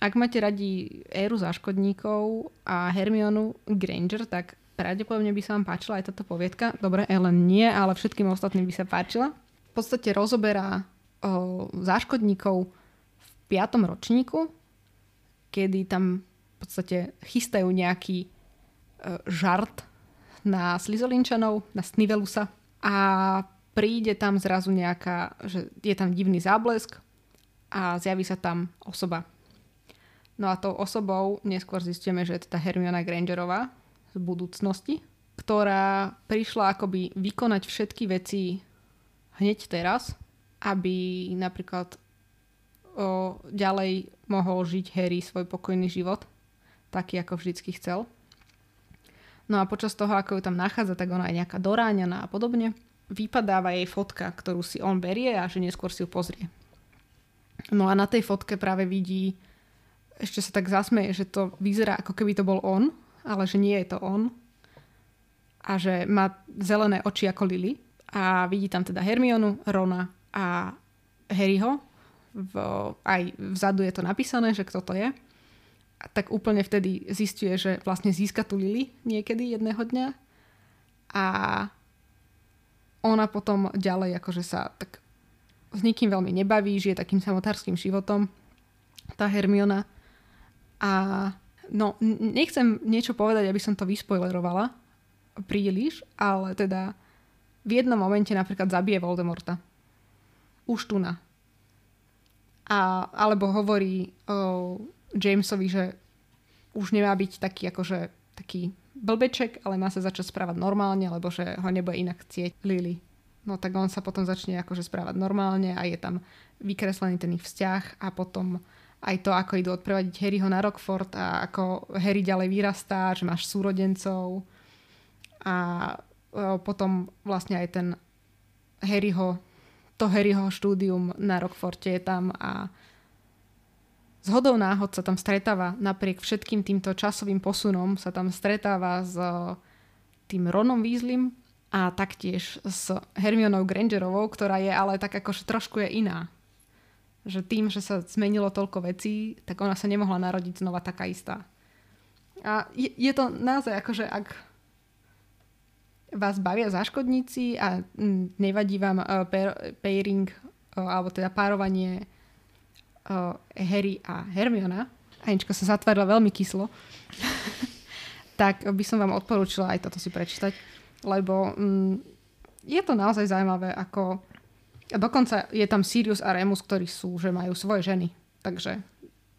Ak máte radi éru záškodníkov a Hermionu Granger, tak pravdepodobne by sa vám páčila aj táto poviedka. Dobre, Ellen nie, ale všetkým ostatným by sa páčila. V podstate rozoberá o, záškodníkov v piatom ročníku, kedy tam podstate chystajú nejaký e, žart na Slizolinčanov, na Snivelusa a príde tam zrazu nejaká, že je tam divný záblesk a zjaví sa tam osoba. No a tou osobou neskôr zistíme, že je to tá Hermiona Grangerová z budúcnosti, ktorá prišla akoby vykonať všetky veci hneď teraz aby napríklad o, ďalej mohol žiť Harry svoj pokojný život, taký ako vždycky chcel. No a počas toho, ako ju tam nachádza, tak ona je nejaká doráňaná a podobne. Vypadáva jej fotka, ktorú si on berie a že neskôr si ju pozrie. No a na tej fotke práve vidí, ešte sa tak zasmeje, že to vyzerá ako keby to bol on, ale že nie je to on. A že má zelené oči ako Lily. A vidí tam teda Hermionu, Rona a Harryho. V, aj vzadu je to napísané, že kto to je tak úplne vtedy zistuje, že vlastne získa tu Lily niekedy jedného dňa a ona potom ďalej akože sa tak s nikým veľmi nebaví, žije takým samotárským životom, tá Hermiona. A no, nechcem niečo povedať, aby som to vyspoilerovala príliš, ale teda v jednom momente napríklad zabije Voldemorta. Už tu na. A, alebo hovorí o, Jamesovi, že už nemá byť taký akože taký blbeček, ale má sa začať správať normálne, lebo že ho nebude inak chcieť Lily. No tak on sa potom začne akože správať normálne a je tam vykreslený ten ich vzťah a potom aj to, ako idú odprevadiť Harryho na Rockford a ako Harry ďalej vyrastá, že máš súrodencov a e, potom vlastne aj ten Harryho, to Harryho štúdium na Rockforte je tam a z hodou náhod sa tam stretáva, napriek všetkým týmto časovým posunom, sa tam stretáva s eh, tým Ronom Weasleym a taktiež s Hermionou Grangerovou, ktorá je ale tak akože trošku je iná. Že tým, že sa zmenilo toľko vecí, tak ona sa nemohla narodiť znova taká istá. A je, je to naozaj akože ak vás bavia záškodníci a mm, nevadí vám uh, pairing uh, alebo teda párovanie uh, Harry a Hermiona, Anička sa zatvárila veľmi kyslo, tak by som vám odporúčila aj toto si prečítať, lebo mm, je to naozaj zaujímavé, ako a dokonca je tam Sirius a Remus, ktorí sú, že majú svoje ženy. Takže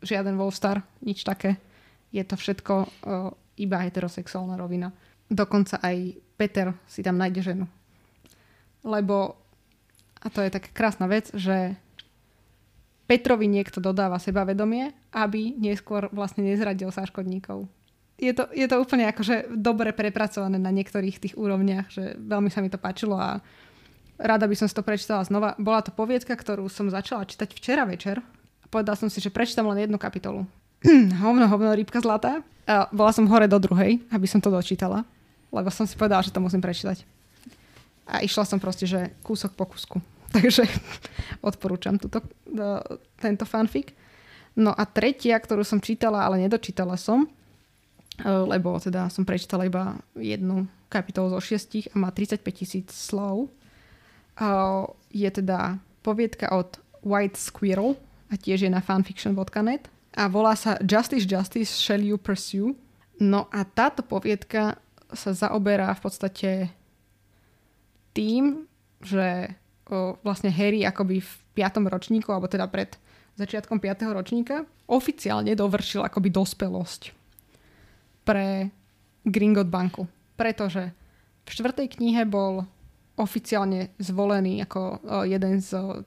žiaden Wolfstar, nič také. Je to všetko uh, iba heterosexuálna rovina. Dokonca aj Peter si tam nájde ženu. Lebo, a to je taká krásna vec, že Petrovi niekto dodáva sebavedomie, aby neskôr vlastne nezradil sáškodníkov. Je to, je to úplne akože dobre prepracované na niektorých tých úrovniach, že veľmi sa mi to páčilo a rada by som si to prečítala znova. Bola to poviedka, ktorú som začala čítať včera večer povedala som si, že prečítam len jednu kapitolu. hovno, hovno, rybka zlatá. A bola som hore do druhej, aby som to dočítala, lebo som si povedala, že to musím prečítať. A išla som proste, že kúsok po kúsku. Takže odporúčam túto, tento fanfic. No a tretia, ktorú som čítala, ale nedočítala som, e, lebo teda som prečítala iba jednu kapitolu zo šiestich a má 35 tisíc slov, e, je teda poviedka od White Squirrel a tiež je na fanfiction.net a volá sa Justice Justice Shall You Pursue. No a táto poviedka sa zaoberá v podstate tým, že vlastne Harry akoby v 5. ročníku, alebo teda pred začiatkom 5. ročníka, oficiálne dovršil akoby dospelosť pre Gringot banku. Pretože v štvrtej knihe bol oficiálne zvolený ako jeden z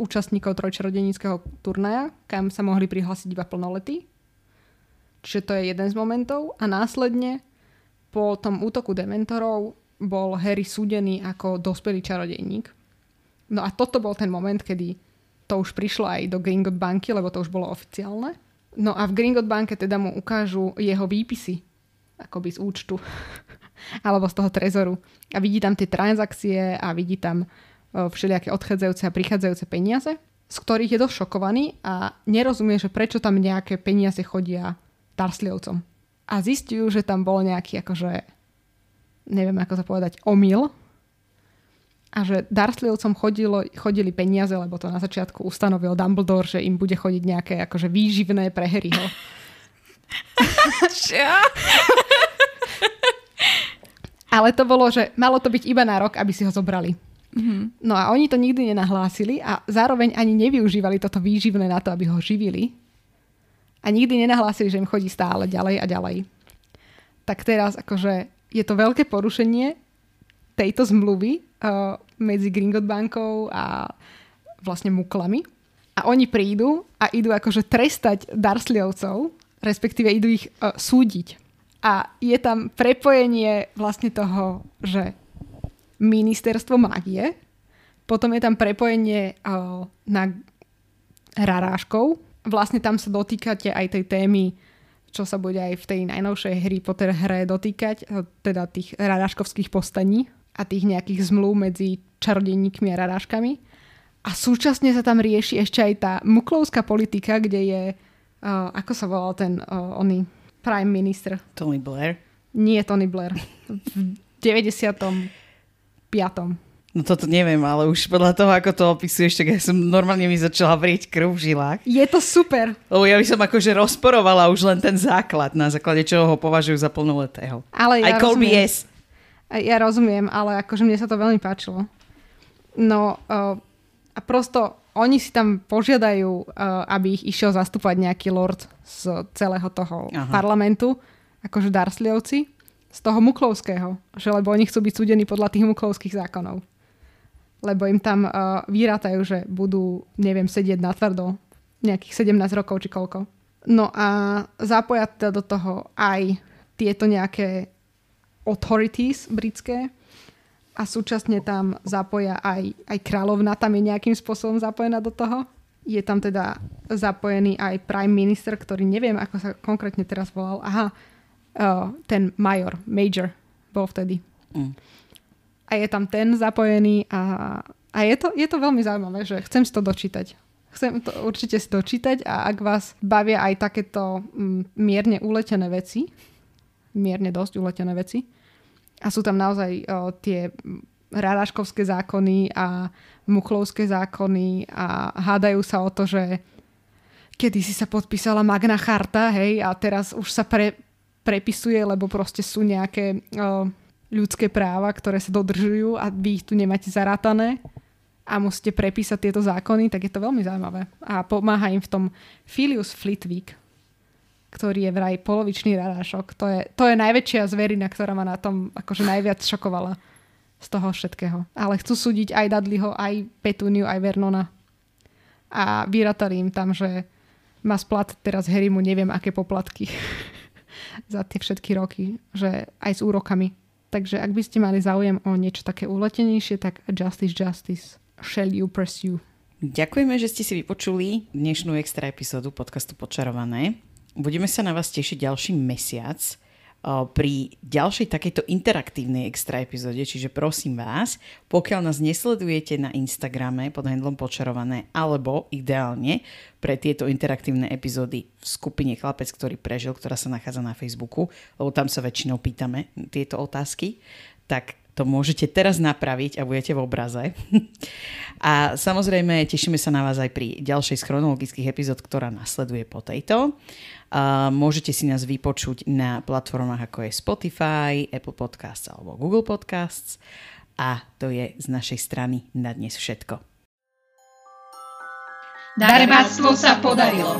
účastníkov trojčarodenického turnaja, kam sa mohli prihlásiť iba plnoletí. Čiže to je jeden z momentov. A následne po tom útoku dementorov bol Harry súdený ako dospelý čarodejník. No a toto bol ten moment, kedy to už prišlo aj do Gringot banky, lebo to už bolo oficiálne. No a v Gringot banke teda mu ukážu jeho výpisy, akoby z účtu, alebo z toho trezoru. A vidí tam tie transakcie a vidí tam všelijaké odchádzajúce a prichádzajúce peniaze, z ktorých je dosť šokovaný a nerozumie, že prečo tam nejaké peniaze chodia Tarsliovcom. A zistujú, že tam bol nejaký akože, neviem ako to povedať, omyl, a že Dursleyovcom chodilo, chodili peniaze, lebo to na začiatku ustanovil Dumbledore, že im bude chodiť nejaké akože výživné pre Harryho. Čo? Ale to bolo, že malo to byť iba na rok, aby si ho zobrali. Mm-hmm. No a oni to nikdy nenahlásili a zároveň ani nevyužívali toto výživné na to, aby ho živili. A nikdy nenahlásili, že im chodí stále ďalej a ďalej. Tak teraz akože je to veľké porušenie tejto zmluvy medzi Gringot bankou a vlastne muklami. A oni prídu a idú akože trestať Darsliovcov, respektíve idú ich uh, súdiť. A je tam prepojenie vlastne toho, že ministerstvo magie, potom je tam prepojenie uh, na raráškov. Vlastne tam sa dotýkate aj tej témy, čo sa bude aj v tej najnovšej Harry Potter hre dotýkať, teda tých raráškovských postaní a tých nejakých zmluv medzi čarodejníkmi a raráškami. A súčasne sa tam rieši ešte aj tá muklovská politika, kde je, uh, ako sa volal ten uh, oný prime minister? Tony Blair. Nie Tony Blair. V 95. No toto neviem, ale už podľa toho, ako to opisuješ, tak ja som normálne mi začala vrieť krv v žilách. Je to super. Lebo ja by som akože rozporovala už len ten základ, na základe čoho ho považujú za plnoletého. Ale ja Aj Colby rozumiem. Ja rozumiem, ale akože mne sa to veľmi páčilo. No uh, a prosto oni si tam požiadajú, uh, aby ich išiel zastúpať nejaký lord z celého toho. Aha. parlamentu, akože Darsliovci, z toho muklovského, že lebo oni chcú byť súdení podľa tých muklovských zákonov. Lebo im tam uh, vyrátajú, že budú, neviem, sedieť na tvrdo nejakých 17 rokov či koľko. No a zapoja teda do toho aj tieto nejaké authorities britské a súčasne tam zapoja aj, aj kráľovna, tam je nejakým spôsobom zapojená do toho. Je tam teda zapojený aj prime minister, ktorý neviem, ako sa konkrétne teraz volal. Aha, uh, ten major, major bol vtedy. Mm. A je tam ten zapojený a, a je, to, je to veľmi zaujímavé, že chcem si to dočítať. Chcem to určite si dočítať a ak vás bavia aj takéto mm, mierne uletené veci, mierne dosť uletené veci, a sú tam naozaj o, tie raráškovské zákony a muchlovské zákony a hádajú sa o to, že kedy si sa podpísala Magna Charta, hej, a teraz už sa pre, prepisuje, lebo proste sú nejaké o, ľudské práva, ktoré sa dodržujú a vy ich tu nemáte zarátané a musíte prepísať tieto zákony, tak je to veľmi zaujímavé. A pomáha im v tom Filius Flitwick, ktorý je vraj polovičný rarášok. To je, to je najväčšia zverina, ktorá ma na tom akože najviac šokovala z toho všetkého. Ale chcú súdiť aj Dudleyho, aj Petuniu, aj Vernona. A vyratali im tam, že má splat teraz Harrymu neviem aké poplatky za tie všetky roky, že aj s úrokami. Takže ak by ste mali záujem o niečo také uletenejšie, tak Justice Justice shall you pursue. Ďakujeme, že ste si vypočuli dnešnú extra epizódu podcastu Počarované. Budeme sa na vás tešiť ďalší mesiac pri ďalšej takejto interaktívnej extra epizóde, čiže prosím vás, pokiaľ nás nesledujete na Instagrame pod handlom Počarované, alebo ideálne pre tieto interaktívne epizódy v skupine Chlapec, ktorý prežil, ktorá sa nachádza na Facebooku, lebo tam sa väčšinou pýtame tieto otázky, tak to môžete teraz napraviť a budete v obraze. A samozrejme tešíme sa na vás aj pri ďalšej z chronologických epizód, ktorá nasleduje po tejto. Môžete si nás vypočuť na platformách ako je Spotify, Apple Podcasts alebo Google Podcasts. A to je z našej strany na dnes všetko. Darebáctvo sa podarilo.